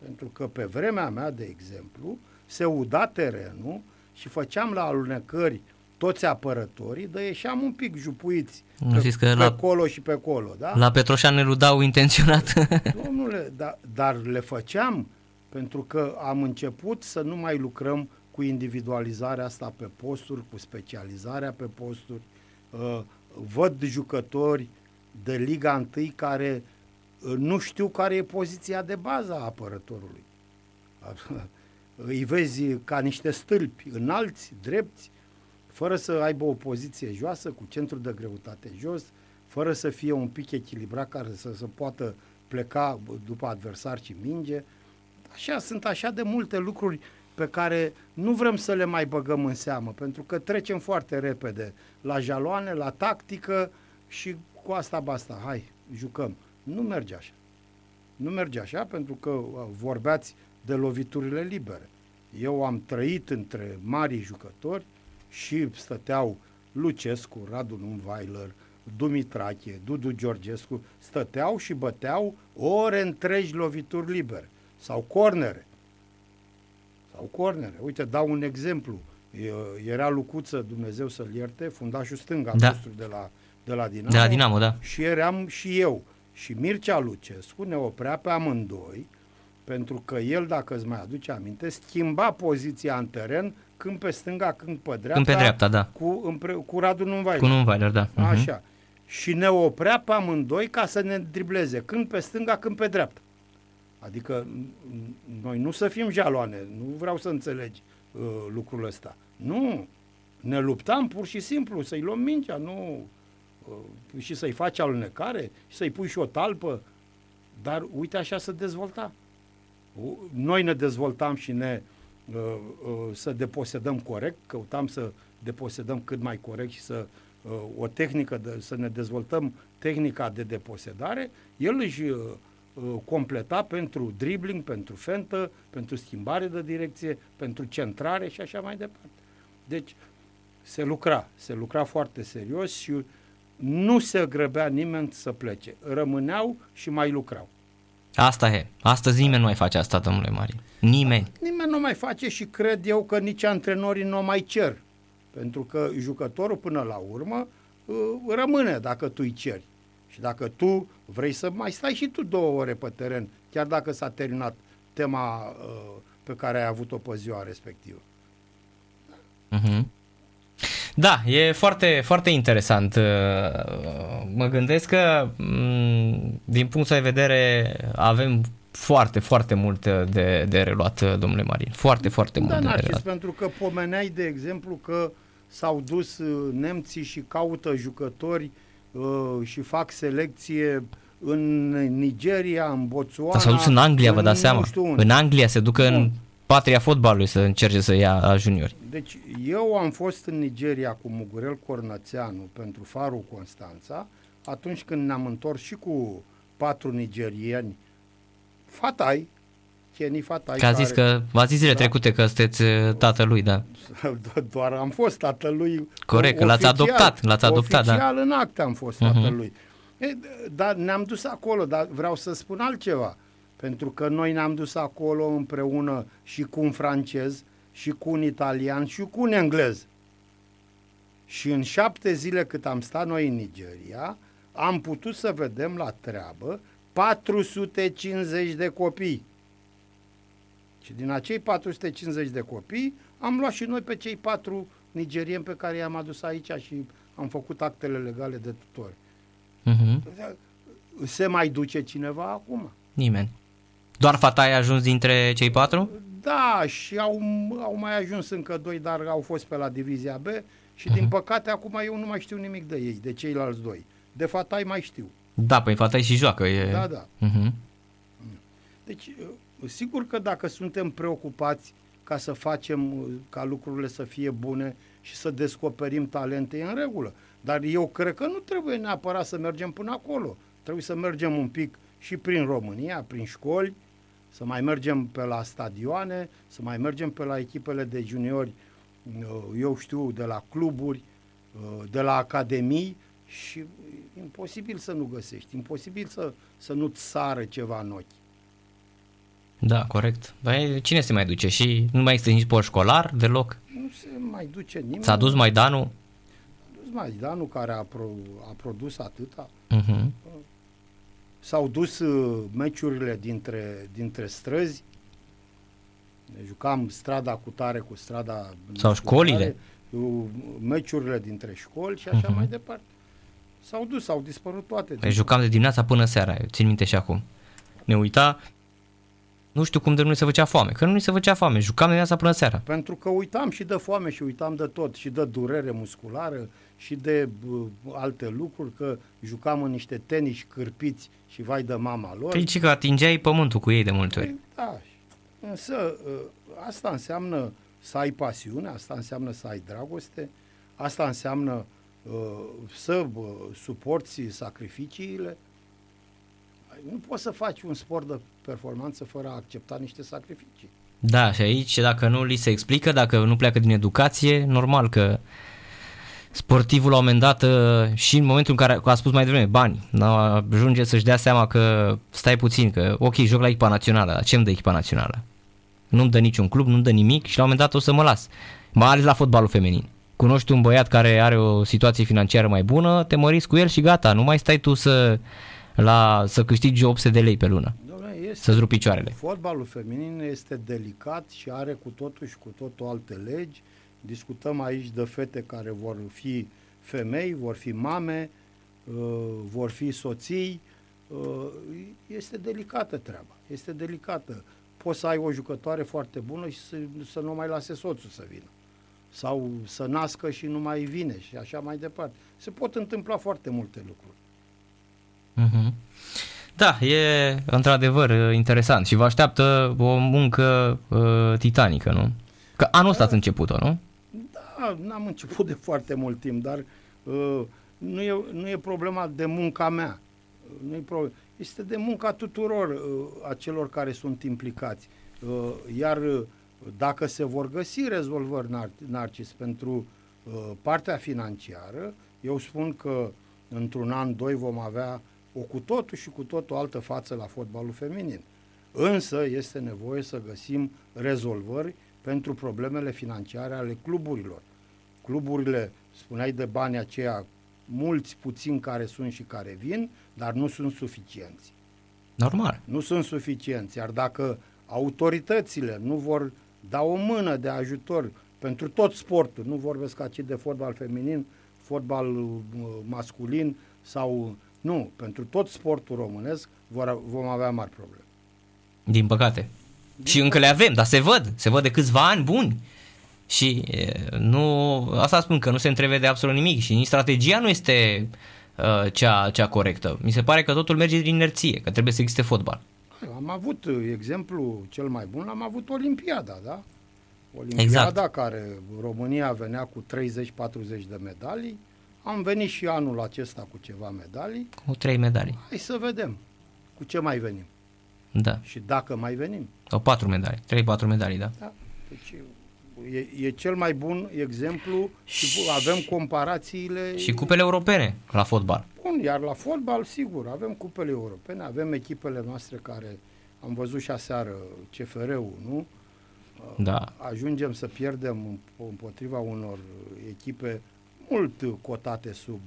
Pentru că pe vremea mea, de exemplu, se uda terenul și făceam la alunecări toți apărătorii, dar ieșeam un pic jupuiți nu pe, că pe la, colo și pe colo. Da? La Petroșan ne ludau intenționat. Domnule, da, dar le făceam pentru că am început să nu mai lucrăm cu individualizarea asta pe posturi, cu specializarea pe posturi. Uh, văd jucători de Liga 1 care uh, nu știu care e poziția de bază a apărătorului. Îi vezi ca niște stâlpi înalți, drepți, fără să aibă o poziție joasă, cu centru de greutate jos, fără să fie un pic echilibrat care să se poată pleca după adversar și minge. Așa, sunt așa de multe lucruri pe care nu vrem să le mai băgăm în seamă, pentru că trecem foarte repede la jaloane, la tactică și cu asta basta, hai, jucăm. Nu merge așa. Nu merge așa pentru că uh, vorbeați de loviturile libere. Eu am trăit între mari jucători și stăteau Lucescu, Radu Numweiler, Dumitrache, Dudu Georgescu, stăteau și băteau ore întregi lovituri libere sau cornere. Sau cornere. Uite, dau un exemplu. Era Lucuță, Dumnezeu să-l ierte, fundașul stâng al da. nostru de la, de la Dinamo. De la Dinamo, da. Și eram și eu. Și Mircea Lucescu ne oprea pe amândoi, pentru că el, dacă îți mai aduce aminte, schimba poziția în teren când pe stânga, când pe dreapta. Când pe dreapta, da. Cu, împre, cu Radu Numvailer. Cu Numvailer, da. Uh-huh. Așa. Și ne oprea pe amândoi ca să ne dribleze, când pe stânga, când pe dreapta. Adică noi nu să fim jaloane, nu vreau să înțelegi uh, lucrul ăsta. Nu, ne luptam pur și simplu să-i luăm mingea, nu uh, și să-i faci alunecare și să-i pui și o talpă, dar uite așa se dezvolta. Noi ne dezvoltam și ne uh, uh, să deposedăm corect, căutam să deposedăm cât mai corect și să uh, o tehnică, de, să ne dezvoltăm tehnica de deposedare, el își uh, completa pentru dribbling, pentru fentă, pentru schimbare de direcție, pentru centrare și așa mai departe. Deci se lucra, se lucra foarte serios și nu se grăbea nimeni să plece. Rămâneau și mai lucrau. Asta e. Astăzi nimeni nu mai face asta, domnule Mari. Nimeni. Nimeni nu mai face și cred eu că nici antrenorii nu mai cer. Pentru că jucătorul până la urmă uh, rămâne dacă tu îi ceri. Și dacă tu vrei să mai stai și tu două ore pe teren, chiar dacă s-a terminat tema uh, pe care ai avut-o pe ziua respectivă. Uh-huh. Da, e foarte, foarte interesant. Uh, mă gândesc că, mm, din punctul de vedere, avem foarte, foarte mult de, de reluat, domnule Marin. Foarte, foarte da, mult de reluat. pentru că pomeneai, de exemplu, că s-au dus uh, nemții și caută jucători uh, și fac selecție în Nigeria, în Botswana. S-au dus în Anglia, vă dați seama. În Anglia se ducă în patria fotbalului să încerce să ia juniori. Deci eu am fost în Nigeria cu Mugurel Cornățeanu pentru Farul Constanța, atunci când ne-am întors și cu patru nigerieni, Fatai, Kenny Fatai. Că a zis că, v-a zis zile da, trecute că sunteți uh, tatălui, da. Doar am fost tatălui. Corect, oficial, l-ați adoptat, l-ați adoptat, da. oficial da. în acte am fost uh-huh. tatălui. E, dar ne-am dus acolo, dar vreau să spun altceva. Pentru că noi ne-am dus acolo împreună și cu un francez, și cu un italian, și cu un englez. Și în șapte zile cât am stat noi în Nigeria, am putut să vedem la treabă 450 de copii. Și din acei 450 de copii am luat și noi pe cei patru nigerieni pe care i-am adus aici și am făcut actele legale de tutori. Uh-huh. Se mai duce cineva acum? Nimeni. Doar fata a ajuns dintre cei patru? Da, și au, au mai ajuns încă doi, dar au fost pe la divizia B și uh-huh. din păcate acum eu nu mai știu nimic de ei, de ceilalți doi. De fatai mai știu. Da, păi fata și joacă. E... Da, da. Uh-huh. Deci, sigur că dacă suntem preocupați ca să facem ca lucrurile să fie bune și să descoperim talente, e în regulă. Dar eu cred că nu trebuie neapărat să mergem până acolo. Trebuie să mergem un pic și prin România, prin școli, să mai mergem pe la stadioane, să mai mergem pe la echipele de juniori, uh, eu știu, de la cluburi, uh, de la academii și imposibil să nu găsești, imposibil să, să nu-ți sară ceva în ochi. Da, corect. Dar cine se mai duce? Și nu mai este nici sport școlar deloc? Nu se mai duce nimeni. S-a dus Maidanu? S-a dus Maidanu care a, pro, a produs atâta. Uh-huh. S-au dus uh, meciurile dintre, dintre străzi. Ne jucam strada cu tare cu strada... Sau școlile. Tare, meciurile dintre școli și așa uh-huh. mai departe. S-au dus, s-au dispărut toate. Păi jucam de dimineața până seara, eu țin minte și acum. Ne uita, nu știu cum de nu se făcea foame, că nu se făcea foame, jucam de dimineața până seara. Pentru că uitam și de foame și uitam de tot, și de durere musculară, și de uh, alte lucruri, că jucam în niște tenis cârpiți și vai de mama lor. Păi că atingeai pământul cu ei de multe ori. Păi, da, însă uh, asta înseamnă să ai pasiune, asta înseamnă să ai dragoste, asta înseamnă uh, să uh, suporți sacrificiile. Nu poți să faci un sport de performanță fără a accepta niște sacrificii. Da, și aici dacă nu li se explică, dacă nu pleacă din educație, normal că sportivul la un moment dat uh, și în momentul în care a spus mai devreme bani, ajunge să-și dea seama că stai puțin, că ok, joc la echipa națională, dar ce-mi dă echipa națională? Nu-mi dă niciun club, nu-mi dă nimic și la un moment dat o să mă las. Mai ales la fotbalul feminin. Cunoști un băiat care are o situație financiară mai bună, te măriți cu el și gata, nu mai stai tu să, la, să câștigi 800 de lei pe lună. Este, să-ți rupi picioarele. Fotbalul feminin este delicat și are cu totul și cu totul alte legi Discutăm aici de fete care vor fi femei, vor fi mame, uh, vor fi soții, uh, este delicată treaba. Este delicată. Poți să ai o jucătoare foarte bună și să, să nu mai lase soțul să vină. Sau să nască și nu mai vine și așa mai departe. Se pot întâmpla foarte multe lucruri. Mm-hmm. Da, e într-adevăr uh, interesant și vă așteaptă o muncă uh, titanică, nu? Că anul ăsta da. ați început-o, nu? Da, n-am început de foarte mult timp, dar uh, nu, e, nu e problema de munca mea. Nu e problem. Este de munca tuturor uh, a celor care sunt implicați. Uh, iar uh, dacă se vor găsi rezolvări, nar- Narcis, pentru uh, partea financiară, eu spun că într-un an, doi vom avea o cu totul și cu totul altă față la fotbalul feminin. Însă este nevoie să găsim rezolvări pentru problemele financiare ale cluburilor. Cluburile, spuneai de bani aceia, mulți puțini care sunt și care vin, dar nu sunt suficienți. Normal. Nu sunt suficienți, iar dacă autoritățile nu vor da o mână de ajutor pentru tot sportul, nu vorbesc aici de fotbal feminin, fotbal uh, masculin sau nu, pentru tot sportul românesc vor, vom avea mari probleme. Din păcate. Și încă le avem, dar se văd, se văd de câțiva ani buni. Și nu, asta spun că nu se întrevede absolut nimic și nici strategia nu este uh, cea, cea corectă. Mi se pare că totul merge din inerție, că trebuie să existe fotbal. Am avut exemplu cel mai bun, am avut Olimpiada, da? Olimpiada exact. care România venea cu 30-40 de medalii, am venit și anul acesta cu ceva medalii. Cu trei medalii. Hai să vedem cu ce mai venim. Da. Și dacă mai venim. Sau patru medalii, trei-patru medalii, da. da. Deci e, e cel mai bun exemplu și avem comparațiile. Și cupele europene la fotbal. Bun, iar la fotbal, sigur, avem cupele europene, avem echipele noastre care am văzut și aseară CFR-ul, nu? Da. Ajungem să pierdem împotriva unor echipe mult cotate sub,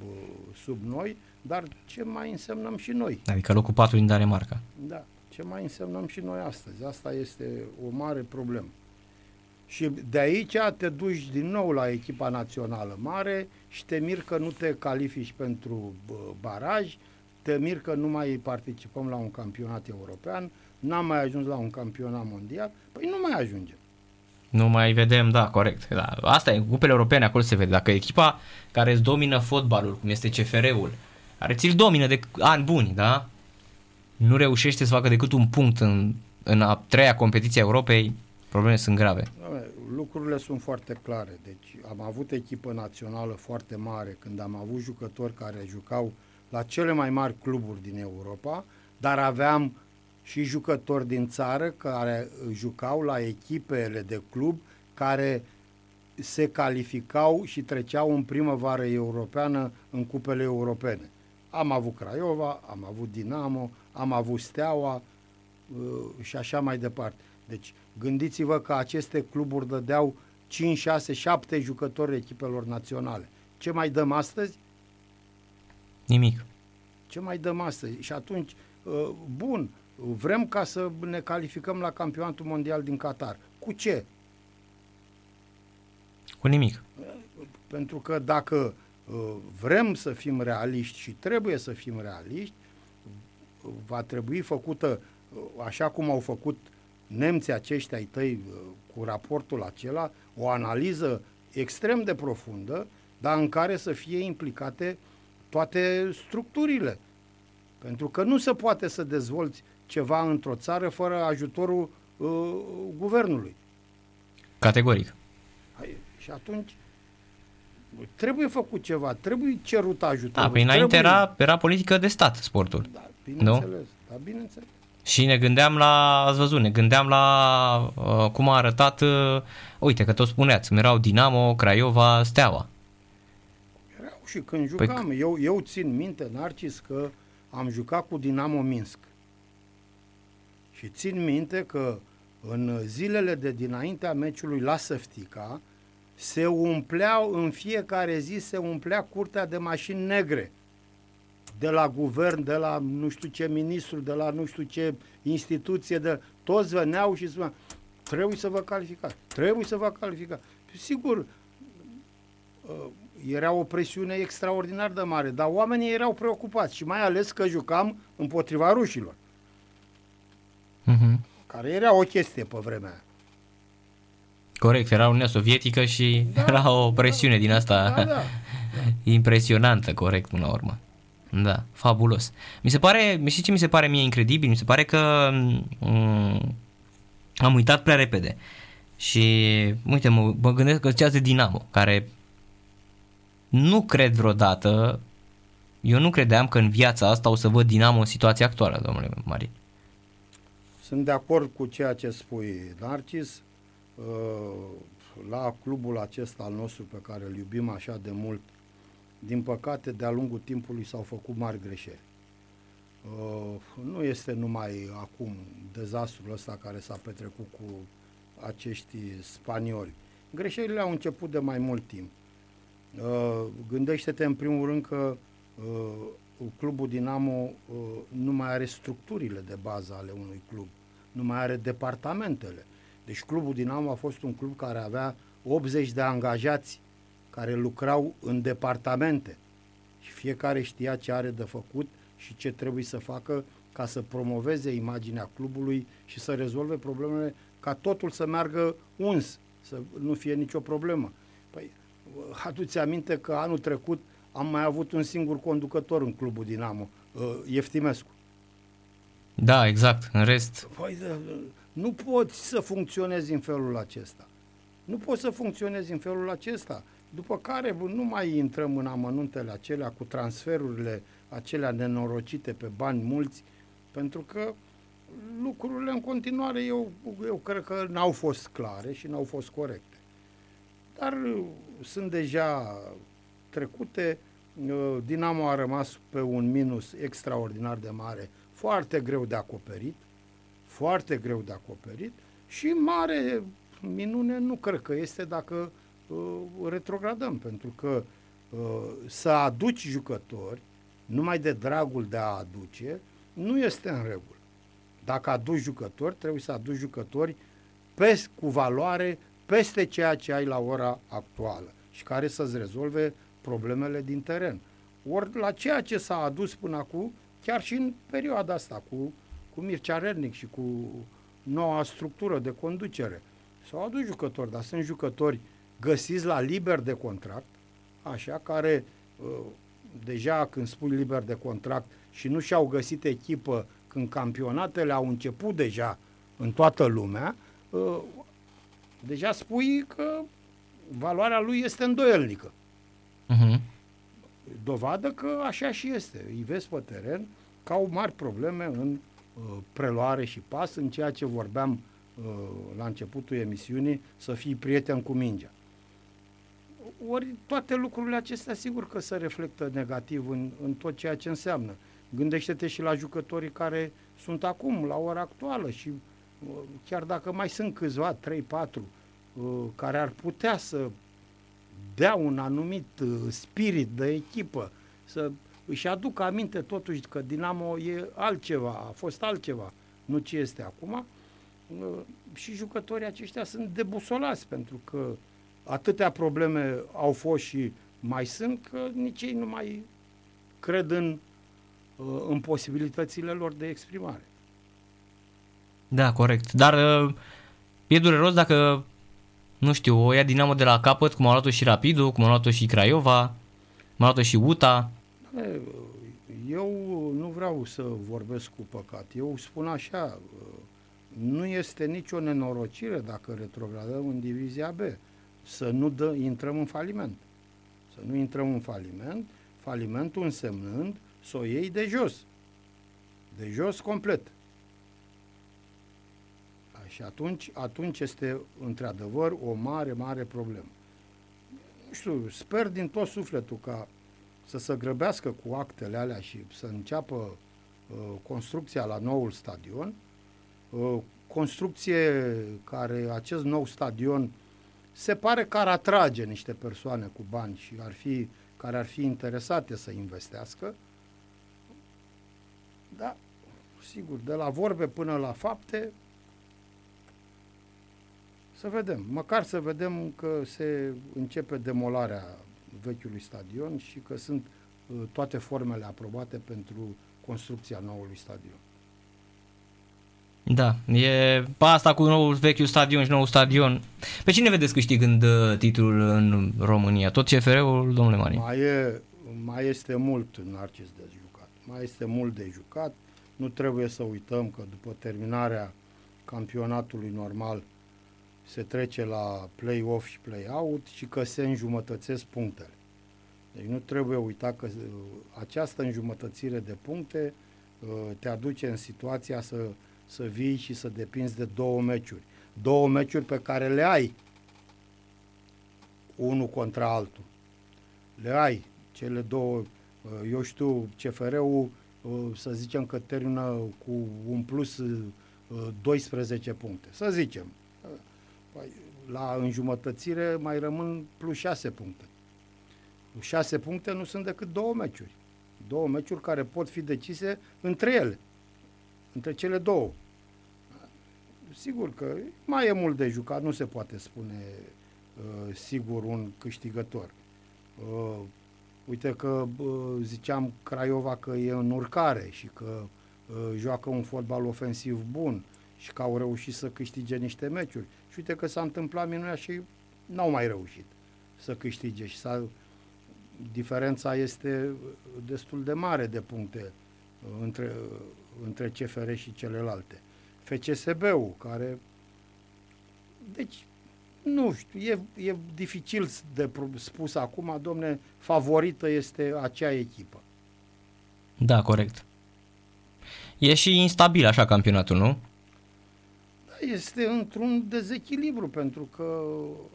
sub noi, dar ce mai însemnăm și noi? Adică locul 4 din Danemarca. Da, ce mai însemnăm și noi astăzi? Asta este o mare problemă. Și de aici te duci din nou la echipa națională mare și te mir că nu te califici pentru baraj, te mir că nu mai participăm la un campionat european, n-am mai ajuns la un campionat mondial, păi nu mai ajungem. Nu mai vedem, da, corect. Da. Asta e, cupele europene, acolo se vede. Dacă echipa care îți domină fotbalul, cum este CFR-ul, care ți-l domină de ani buni, da? Nu reușește să facă decât un punct în, în a treia competiție a Europei, probleme sunt grave. Lucrurile sunt foarte clare. Deci am avut echipă națională foarte mare când am avut jucători care jucau la cele mai mari cluburi din Europa, dar aveam și jucători din țară care jucau la echipele de club care se calificau și treceau în primăvară europeană în cupele europene. Am avut Craiova, am avut Dinamo, am avut Steaua uh, și așa mai departe. Deci gândiți-vă că aceste cluburi dădeau 5, 6, 7 jucători echipelor naționale. Ce mai dăm astăzi? Nimic. Ce mai dăm astăzi? Și atunci, uh, bun, Vrem ca să ne calificăm la campionatul mondial din Qatar. Cu ce? Cu nimic. Pentru că dacă uh, vrem să fim realiști și trebuie să fim realiști, va trebui făcută, uh, așa cum au făcut nemții aceștia ai tăi uh, cu raportul acela, o analiză extrem de profundă, dar în care să fie implicate toate structurile. Pentru că nu se poate să dezvolți ceva într-o țară fără ajutorul uh, guvernului. Categoric. Și atunci trebuie făcut ceva, trebuie cerut ajutor. Da, păi înainte trebuie... era, era politică de stat sportul. Da, bineînțeles, nu? da, bineînțeles. Și ne gândeam la, ați văzut, ne gândeam la uh, cum a arătat, uh, uite că tot spuneați, erau Dinamo, Craiova, Steaua. Erau și când păi jucam, păi... eu, eu țin minte, Narcis, că am jucat cu Dinamo Minsk. Și țin minte că în zilele de dinaintea meciului la Săftica se umpleau, în fiecare zi se umplea curtea de mașini negre de la guvern, de la nu știu ce ministru, de la nu știu ce instituție, de toți veneau și spuneau, trebuie să vă calificați, trebuie să vă calificați. Sigur, uh, era o presiune extraordinar de mare, dar oamenii erau preocupați și mai ales că jucam împotriva rușilor, Uh-huh. care era o chestie pe vremea aia. Corect, era Uniunea Sovietică și da, era o presiune din asta Da, da. impresionantă, corect, până la urmă. Da, fabulos. Mi se pare, știi ce mi se pare mie incredibil? Mi se pare că um, am uitat prea repede. Și, uite, mă, mă gândesc că ziceați de Dinamo, care nu cred vreodată, eu nu credeam că în viața asta o să văd Dinamo în situația actuală, domnule Marin. Sunt de acord cu ceea ce spui, Narcis. Uh, La clubul acesta al nostru pe care îl iubim așa de mult, din păcate, de-a lungul timpului s-au făcut mari greșeli. Uh, Nu este numai acum dezastrul ăsta care s-a petrecut cu acești spanioli. Greșelile au început de mai mult timp. Uh, Gândește-te în primul rând că uh, clubul Dinamo uh, nu mai are structurile de bază ale unui club, nu mai are departamentele. Deci clubul Dinamo a fost un club care avea 80 de angajați care lucrau în departamente și fiecare știa ce are de făcut și ce trebuie să facă ca să promoveze imaginea clubului și să rezolve problemele ca totul să meargă uns, să nu fie nicio problemă. Păi, aduți aminte că anul trecut am mai avut un singur conducător în clubul Dinamo, uh, Eftimescu. Da, exact. În rest, Păi, de- nu poți să funcționezi în felul acesta. Nu poți să funcționezi în felul acesta. După care bă, nu mai intrăm în amănuntele acelea cu transferurile acelea nenorocite pe bani mulți, pentru că lucrurile în continuare eu, eu cred că n-au fost clare și n-au fost corecte. Dar uh, sunt deja trecute, uh, Dinamo a rămas pe un minus extraordinar de mare, foarte greu de acoperit, foarte greu de acoperit și mare minune nu cred că este dacă uh, retrogradăm, pentru că uh, să aduci jucători numai de dragul de a aduce nu este în regulă. Dacă aduci jucători, trebuie să aduci jucători pes, cu valoare peste ceea ce ai la ora actuală și care să-ți rezolve problemele din teren. Ori la ceea ce s-a adus până acum, chiar și în perioada asta, cu, cu Mircea Rernic și cu noua structură de conducere, s-au adus jucători, dar sunt jucători găsiți la liber de contract, așa, care uh, deja când spui liber de contract și nu și-au găsit echipă când campionatele au început deja în toată lumea, uh, deja spui că valoarea lui este îndoielnică. Uh-huh. Dovadă că așa și este. Îi vezi pe teren că au mari probleme în uh, preluare și pas, în ceea ce vorbeam uh, la începutul emisiunii, să fii prieten cu mingea. Ori toate lucrurile acestea sigur că se reflectă negativ în, în tot ceea ce înseamnă. Gândește-te și la jucătorii care sunt acum, la ora actuală și uh, chiar dacă mai sunt câțiva, 3-4, uh, care ar putea să dea un anumit uh, spirit de echipă, să își aducă aminte totuși că Dinamo e altceva, a fost altceva, nu ce este acum. Uh, Și jucătorii aceștia sunt debusolați pentru că atâtea probleme au fost și mai sunt că nici ei nu mai cred în, uh, în posibilitățile lor de exprimare. Da, corect. Dar uh, e dureros dacă, nu știu, o ia Dinamo de la capăt, cum a luat-o și Rapidul, cum a luat-o și Craiova, cum a luat-o și UTA. E, Eu nu vreau să vorbesc cu păcat. Eu spun așa, nu este nicio nenorocire dacă retrogradăm în divizia B. Să nu dă, intrăm în faliment. Să nu intrăm în faliment, falimentul însemnând să o iei de jos. De jos complet. Și atunci, atunci este într-adevăr o mare, mare problemă. Nu știu, sper din tot sufletul ca să se grăbească cu actele alea și să înceapă uh, construcția la noul stadion. Uh, construcție care, acest nou stadion, se pare că ar atrage niște persoane cu bani și ar fi, care ar fi interesate să investească. Da, sigur, de la vorbe până la fapte, să vedem. Măcar să vedem că se începe demolarea vechiului stadion și că sunt uh, toate formele aprobate pentru construcția noului stadion. Da, e pe asta cu noul vechiul stadion și noul stadion. Pe cine vedeți câștigând uh, titlul în România? Tot CFR-ul, domnule Mari? Mai, e, mai este mult în Narcis de jucat. Mai este mult de jucat. Nu trebuie să uităm că după terminarea campionatului normal se trece la play-off și play-out și că se înjumătățesc punctele. Deci nu trebuie uita că uh, această înjumătățire de puncte uh, te aduce în situația să, să vii și să depinzi de două meciuri. Două meciuri pe care le ai unul contra altul. Le ai cele două, uh, eu știu, CFR-ul să zicem că termină cu un plus 12 puncte. Să zicem. Păi, la înjumătățire mai rămân plus 6 puncte. 6 puncte nu sunt decât două meciuri. Două meciuri care pot fi decise între ele. Între cele două. Sigur că mai e mult de jucat, nu se poate spune uh, sigur un câștigător. Uh, uite că uh, ziceam Craiova că e în urcare și că uh, joacă un fotbal ofensiv bun și că au reușit să câștige niște meciuri. Și uite că s-a întâmplat minunea și n-au mai reușit să câștige și s-a diferența este destul de mare de puncte uh, între, uh, între CFR și celelalte. FCSB-ul, care... Deci, nu știu, e, e dificil de spus acum, domne, favorită este acea echipă. Da, corect. E și instabil așa campionatul, nu? Este într-un dezechilibru, pentru că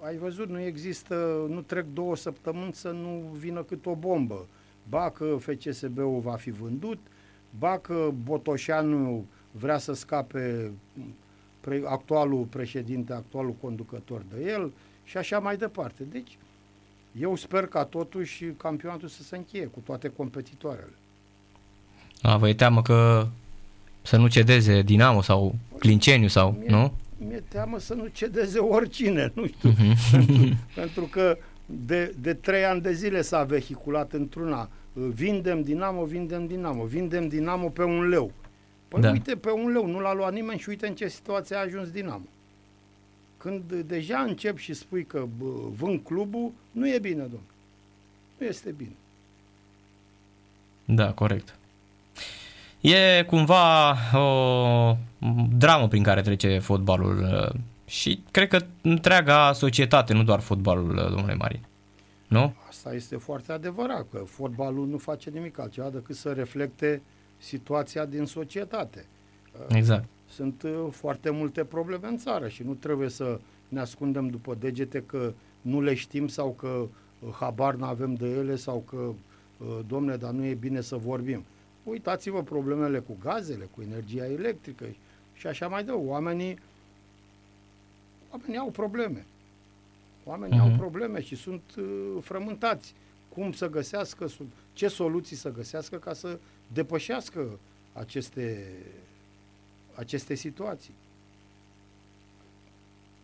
ai văzut, nu există, nu trec două săptămâni să nu vină cât o bombă. Ba că FCSB-ul va fi vândut, ba că Botoșanu vrea să scape pre, actualul președinte, actualul conducător de el și așa mai departe. Deci, eu sper ca totuși campionatul să se încheie cu toate competitoarele. A, vă e teamă că să nu cedeze Dinamo sau Clinceniu sau, mie, nu? Mi-e teamă să nu cedeze oricine, nu știu. Uh-huh. pentru, pentru că de, de trei ani de zile s-a vehiculat într-una. Vindem Dinamo, vindem Dinamo, vindem Dinamo pe un leu. Păi da. uite, pe un leu, nu l-a luat nimeni și uite în ce situație a ajuns Dinamo. Când deja încep și spui că bă, vând clubul, nu e bine, domnule. Nu este bine. Da, corect. E cumva o dramă prin care trece fotbalul uh, și cred că întreaga societate, nu doar fotbalul, uh, domnule Mari. Nu? Asta este foarte adevărat, că fotbalul nu face nimic altceva decât să reflecte situația din societate. Uh, exact. Sunt foarte multe probleme în țară și nu trebuie să ne ascundem după degete că nu le știm sau că habar nu avem de ele sau că, domne, dar nu e bine să vorbim. Uitați-vă problemele cu gazele, cu energia electrică și așa mai dă. Oamenii, oamenii au probleme. Oamenii uh-huh. au mhm. probleme și sunt uh, frământați. Cum să găsească, ce soluții să găsească ca să depășească aceste, aceste situații.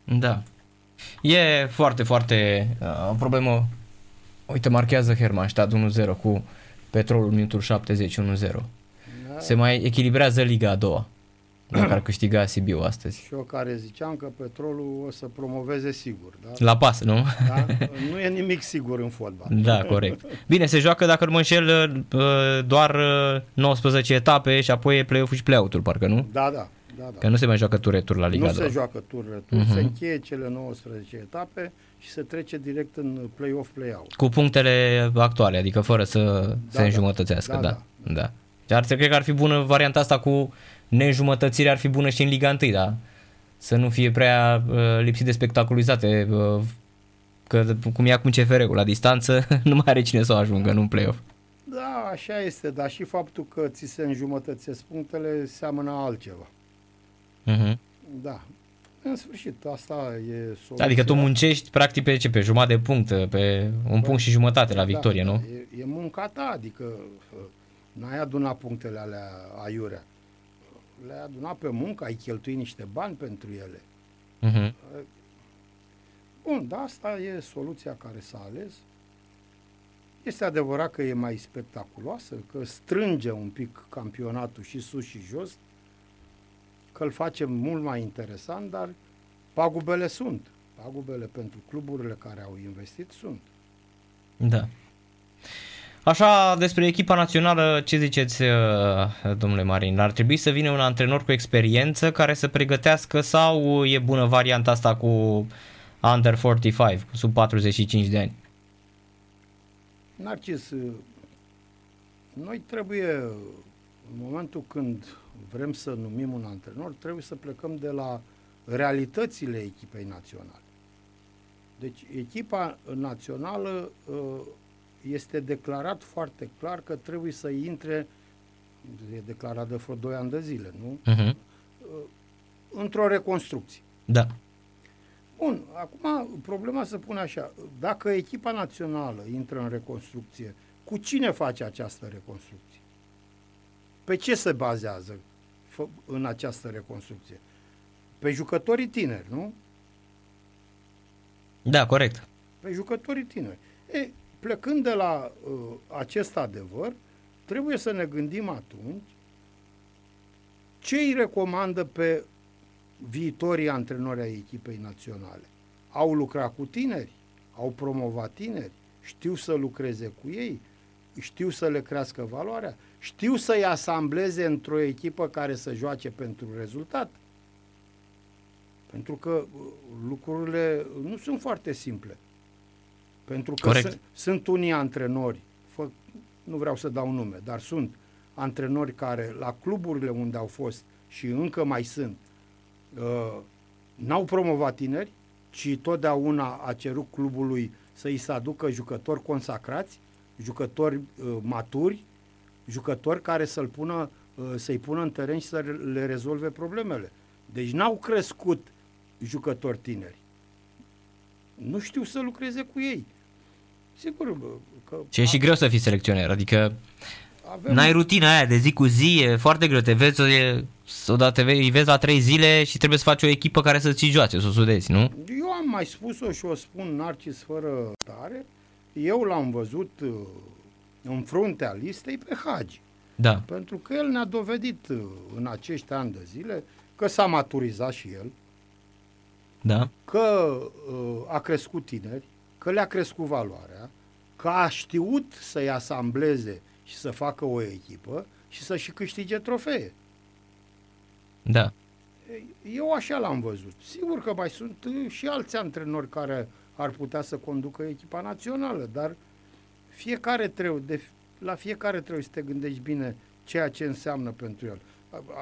Da. E foarte, foarte uh, o problemă. Uite, marchează Hermannstadt 1-0 cu Petrolul minutul 70 1-0. Da. Se mai echilibrează Liga a doua. Dacă ar câștiga Sibiu astăzi. Și eu care ziceam că petrolul o să promoveze sigur. Da? La pas, nu? Da? Nu e nimic sigur în fotbal. Da, corect. Bine, se joacă, dacă nu mă înșel, uh, doar 19 uh, etape și apoi e play-off și play-out-ul, parcă, nu? Da, da. Da, da. Că nu se mai joacă turetur la Liga Nu se joacă tur-retur, uh-huh. se încheie cele 19 etape și se trece direct în play-off, play-out. Cu punctele actuale, adică fără să da, se da. înjumătățească, da. da. da. da. Dar cred că ar fi bună varianta asta cu neînjumătățirea, ar fi bună și în Liga 1, da? Să nu fie prea uh, lipsit de spectaculizate, uh, că cum e acum CFR-ul la distanță, nu mai are cine să o ajungă în un play-off. Da, așa este, dar și faptul că ți se înjumătățesc punctele seamănă altceva. Uh-huh. Da. În sfârșit, asta e soluția. Adică tu muncești practic pe ce? Pe jumătate de punct, pe un păi, punct și jumătate la da, victorie, da, nu? E, e munca ta, adică n-ai adunat punctele alea aiurea. Le-ai adunat pe muncă, ai cheltuit niște bani pentru ele. Uh-huh. Bun, dar asta e soluția care s-a ales. Este adevărat că e mai spectaculoasă, că strânge un pic campionatul și sus și jos, că îl facem mult mai interesant, dar pagubele sunt. Pagubele pentru cluburile care au investit sunt. Da. Așa, despre echipa națională, ce ziceți, uh, domnule Marin? Ar trebui să vină un antrenor cu experiență care să pregătească sau e bună varianta asta cu under 45, sub 45 de ani? Narcis, noi trebuie, în momentul când vrem să numim un antrenor, trebuie să plecăm de la realitățile echipei naționale. Deci, echipa națională uh, este declarat foarte clar că trebuie să intre, e declarat de vreo 2 ani de zile, nu? Uh-huh. Într-o reconstrucție. Da. Bun, acum problema se pune așa. Dacă echipa națională intră în reconstrucție, cu cine face această reconstrucție? Pe ce se bazează în această reconstrucție? Pe jucătorii tineri, nu? Da, corect. Pe jucătorii tineri. E, plecând de la uh, acest adevăr, trebuie să ne gândim atunci ce îi recomandă pe viitorii antrenori ai echipei naționale. Au lucrat cu tineri, au promovat tineri, știu să lucreze cu ei, știu să le crească valoarea, știu să-i asambleze într-o echipă care să joace pentru rezultat. Pentru că uh, lucrurile nu sunt foarte simple. Pentru că Corect. sunt unii antrenori, fă, nu vreau să dau nume, dar sunt antrenori care la cluburile unde au fost și încă mai sunt, uh, n-au promovat tineri, ci totdeauna a cerut clubului să-i se aducă jucători consacrați, jucători uh, maturi, jucători care să-l pună, uh, să-i pună în teren și să le rezolve problemele. Deci n-au crescut jucători tineri. Nu știu să lucreze cu ei. Sigur că... Și e și greu să fii selecționer, adică avem... n-ai rutina aia de zi cu zi, e foarte greu, te vezi, e, odată îi vezi la trei zile și trebuie să faci o echipă care să-ți joace, să o sudezi, nu? Eu am mai spus-o și o spun Narcis fără tare, eu l-am văzut uh, în fruntea listei pe Hagi. Da. Pentru că el ne-a dovedit uh, în acești ani de zile că s-a maturizat și el, da. că uh, a crescut tineri, că le-a crescut valoarea, că a știut să-i asambleze și să facă o echipă și să și câștige trofee. Da. Eu așa l-am văzut. Sigur că mai sunt și alți antrenori care ar putea să conducă echipa națională, dar fiecare trebuie, de, la fiecare trebuie să te gândești bine ceea ce înseamnă pentru el.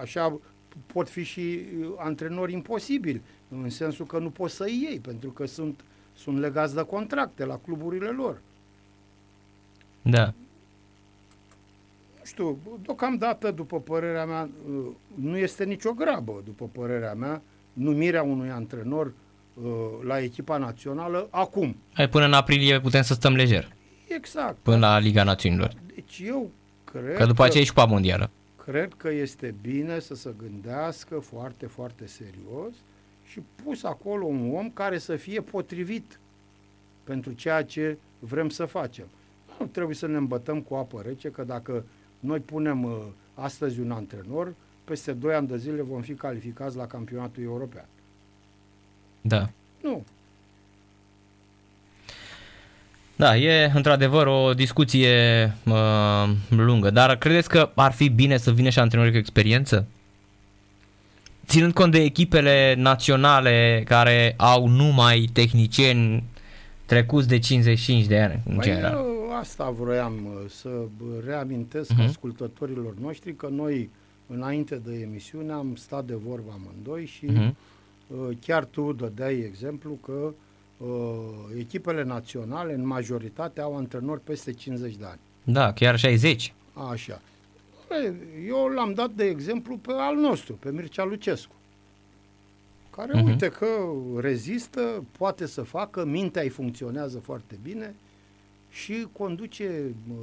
Așa pot fi și antrenori imposibili, în sensul că nu poți să iei, pentru că sunt sunt legați de contracte la cluburile lor. Da. Nu știu, deocamdată, după părerea mea, nu este nicio grabă, după părerea mea, numirea unui antrenor uh, la echipa națională acum. Hai, până în aprilie putem să stăm lejer. Exact. Până la Liga Națiunilor. Deci eu cred că după aceea e și Cupa Mondială. Cred că este bine să se gândească foarte, foarte serios și pus acolo un om care să fie potrivit pentru ceea ce vrem să facem. Nu trebuie să ne îmbătăm cu apă rece, că dacă noi punem uh, astăzi un antrenor, peste 2 ani de zile vom fi calificați la campionatul european. Da. Nu. Da, e într-adevăr o discuție uh, lungă, dar credeți că ar fi bine să vină și antrenori cu experiență? ținând cont de echipele naționale care au numai tehnicieni trecuți de 55 de ani, în păi general. Asta vroiam uh, să reamintesc uh-huh. ascultătorilor noștri că noi, înainte de emisiune, am stat de vorbă amândoi și uh-huh. Chiar tu dădeai exemplu că uh, echipele naționale, în majoritate, au antrenori peste 50 de ani. Da, chiar 60. Așa. Eu l-am dat de exemplu pe al nostru, pe Mircea Lucescu, care uh-huh. uite că rezistă, poate să facă, mintea îi funcționează foarte bine și conduce uh,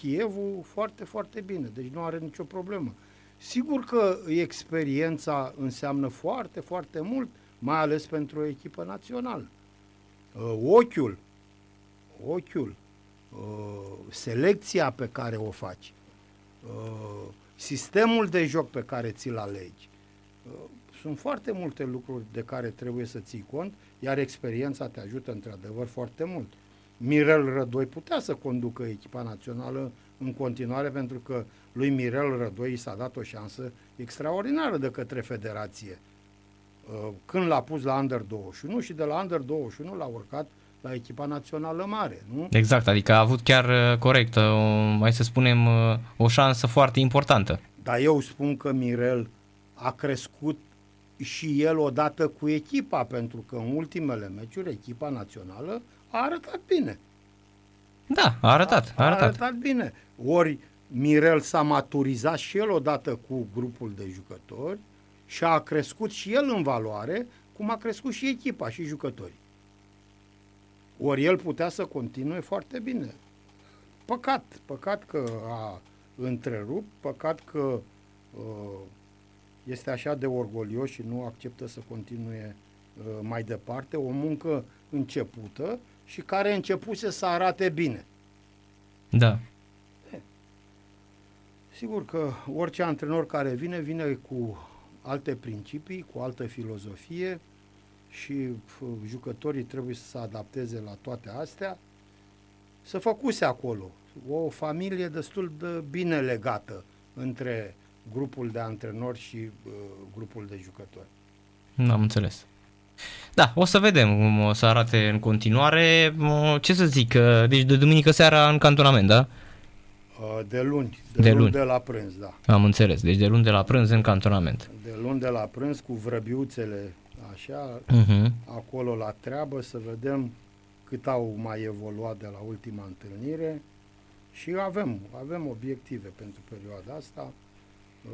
Chievul foarte, foarte bine, deci nu are nicio problemă. Sigur că experiența înseamnă foarte, foarte mult, mai ales pentru o echipă națională. Uh, ochiul, ochiul uh, selecția pe care o faci, uh, sistemul de joc pe care ți-l alegi. Uh, sunt foarte multe lucruri de care trebuie să ții cont, iar experiența te ajută într-adevăr foarte mult. Mirel Rădoi putea să conducă echipa națională în continuare pentru că lui Mirel Rădoi s-a dat o șansă extraordinară de către federație. Uh, când l-a pus la Under 21 și de la Under 21 l-a urcat la echipa națională mare, nu? Exact, adică a avut chiar uh, corect, o, mai să spunem, uh, o șansă foarte importantă. Dar eu spun că Mirel a crescut și el odată cu echipa, pentru că în ultimele meciuri echipa națională a arătat bine. Da, a arătat. A, a arătat. arătat bine. Ori Mirel s-a maturizat și el odată cu grupul de jucători și a crescut și el în valoare, cum a crescut și echipa și jucătorii. Ori el putea să continue foarte bine. Păcat, păcat că a întrerupt, păcat că uh, este așa de orgolios și nu acceptă să continue uh, mai departe o muncă începută și care începuse să arate bine. Da. Sigur că orice antrenor care vine, vine cu alte principii, cu altă filozofie și jucătorii trebuie să se adapteze la toate astea. Să făcuse acolo o familie destul de bine legată între grupul de antrenori și uh, grupul de jucători. Nu am înțeles. Da, o să vedem cum o să arate în continuare. Ce să zic, deci de duminică seara în cantonament, da? Uh, de luni, de, de luni, luni de la prânz, da. Am înțeles, deci de luni de la prânz în cantonament. De luni de la prânz cu vrăbiuțele așa, uh-huh. acolo la treabă, să vedem cât au mai evoluat de la ultima întâlnire și avem, avem obiective pentru perioada asta uh,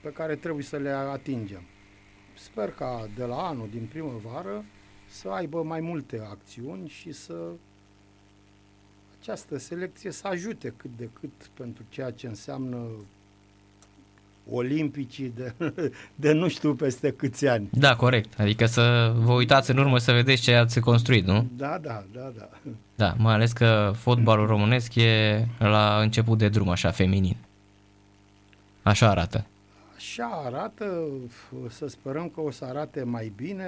pe care trebuie să le atingem. Sper ca de la anul, din primăvară, să aibă mai multe acțiuni și să această selecție să ajute cât de cât pentru ceea ce înseamnă olimpicii de, de nu știu peste câți ani. Da, corect. Adică să vă uitați în urmă să vedeți ce ați construit, nu? Da, da, da, da. Da, mai ales că fotbalul românesc e la început de drum, așa, feminin. Așa arată. Așa arată, să sperăm că o să arate mai bine.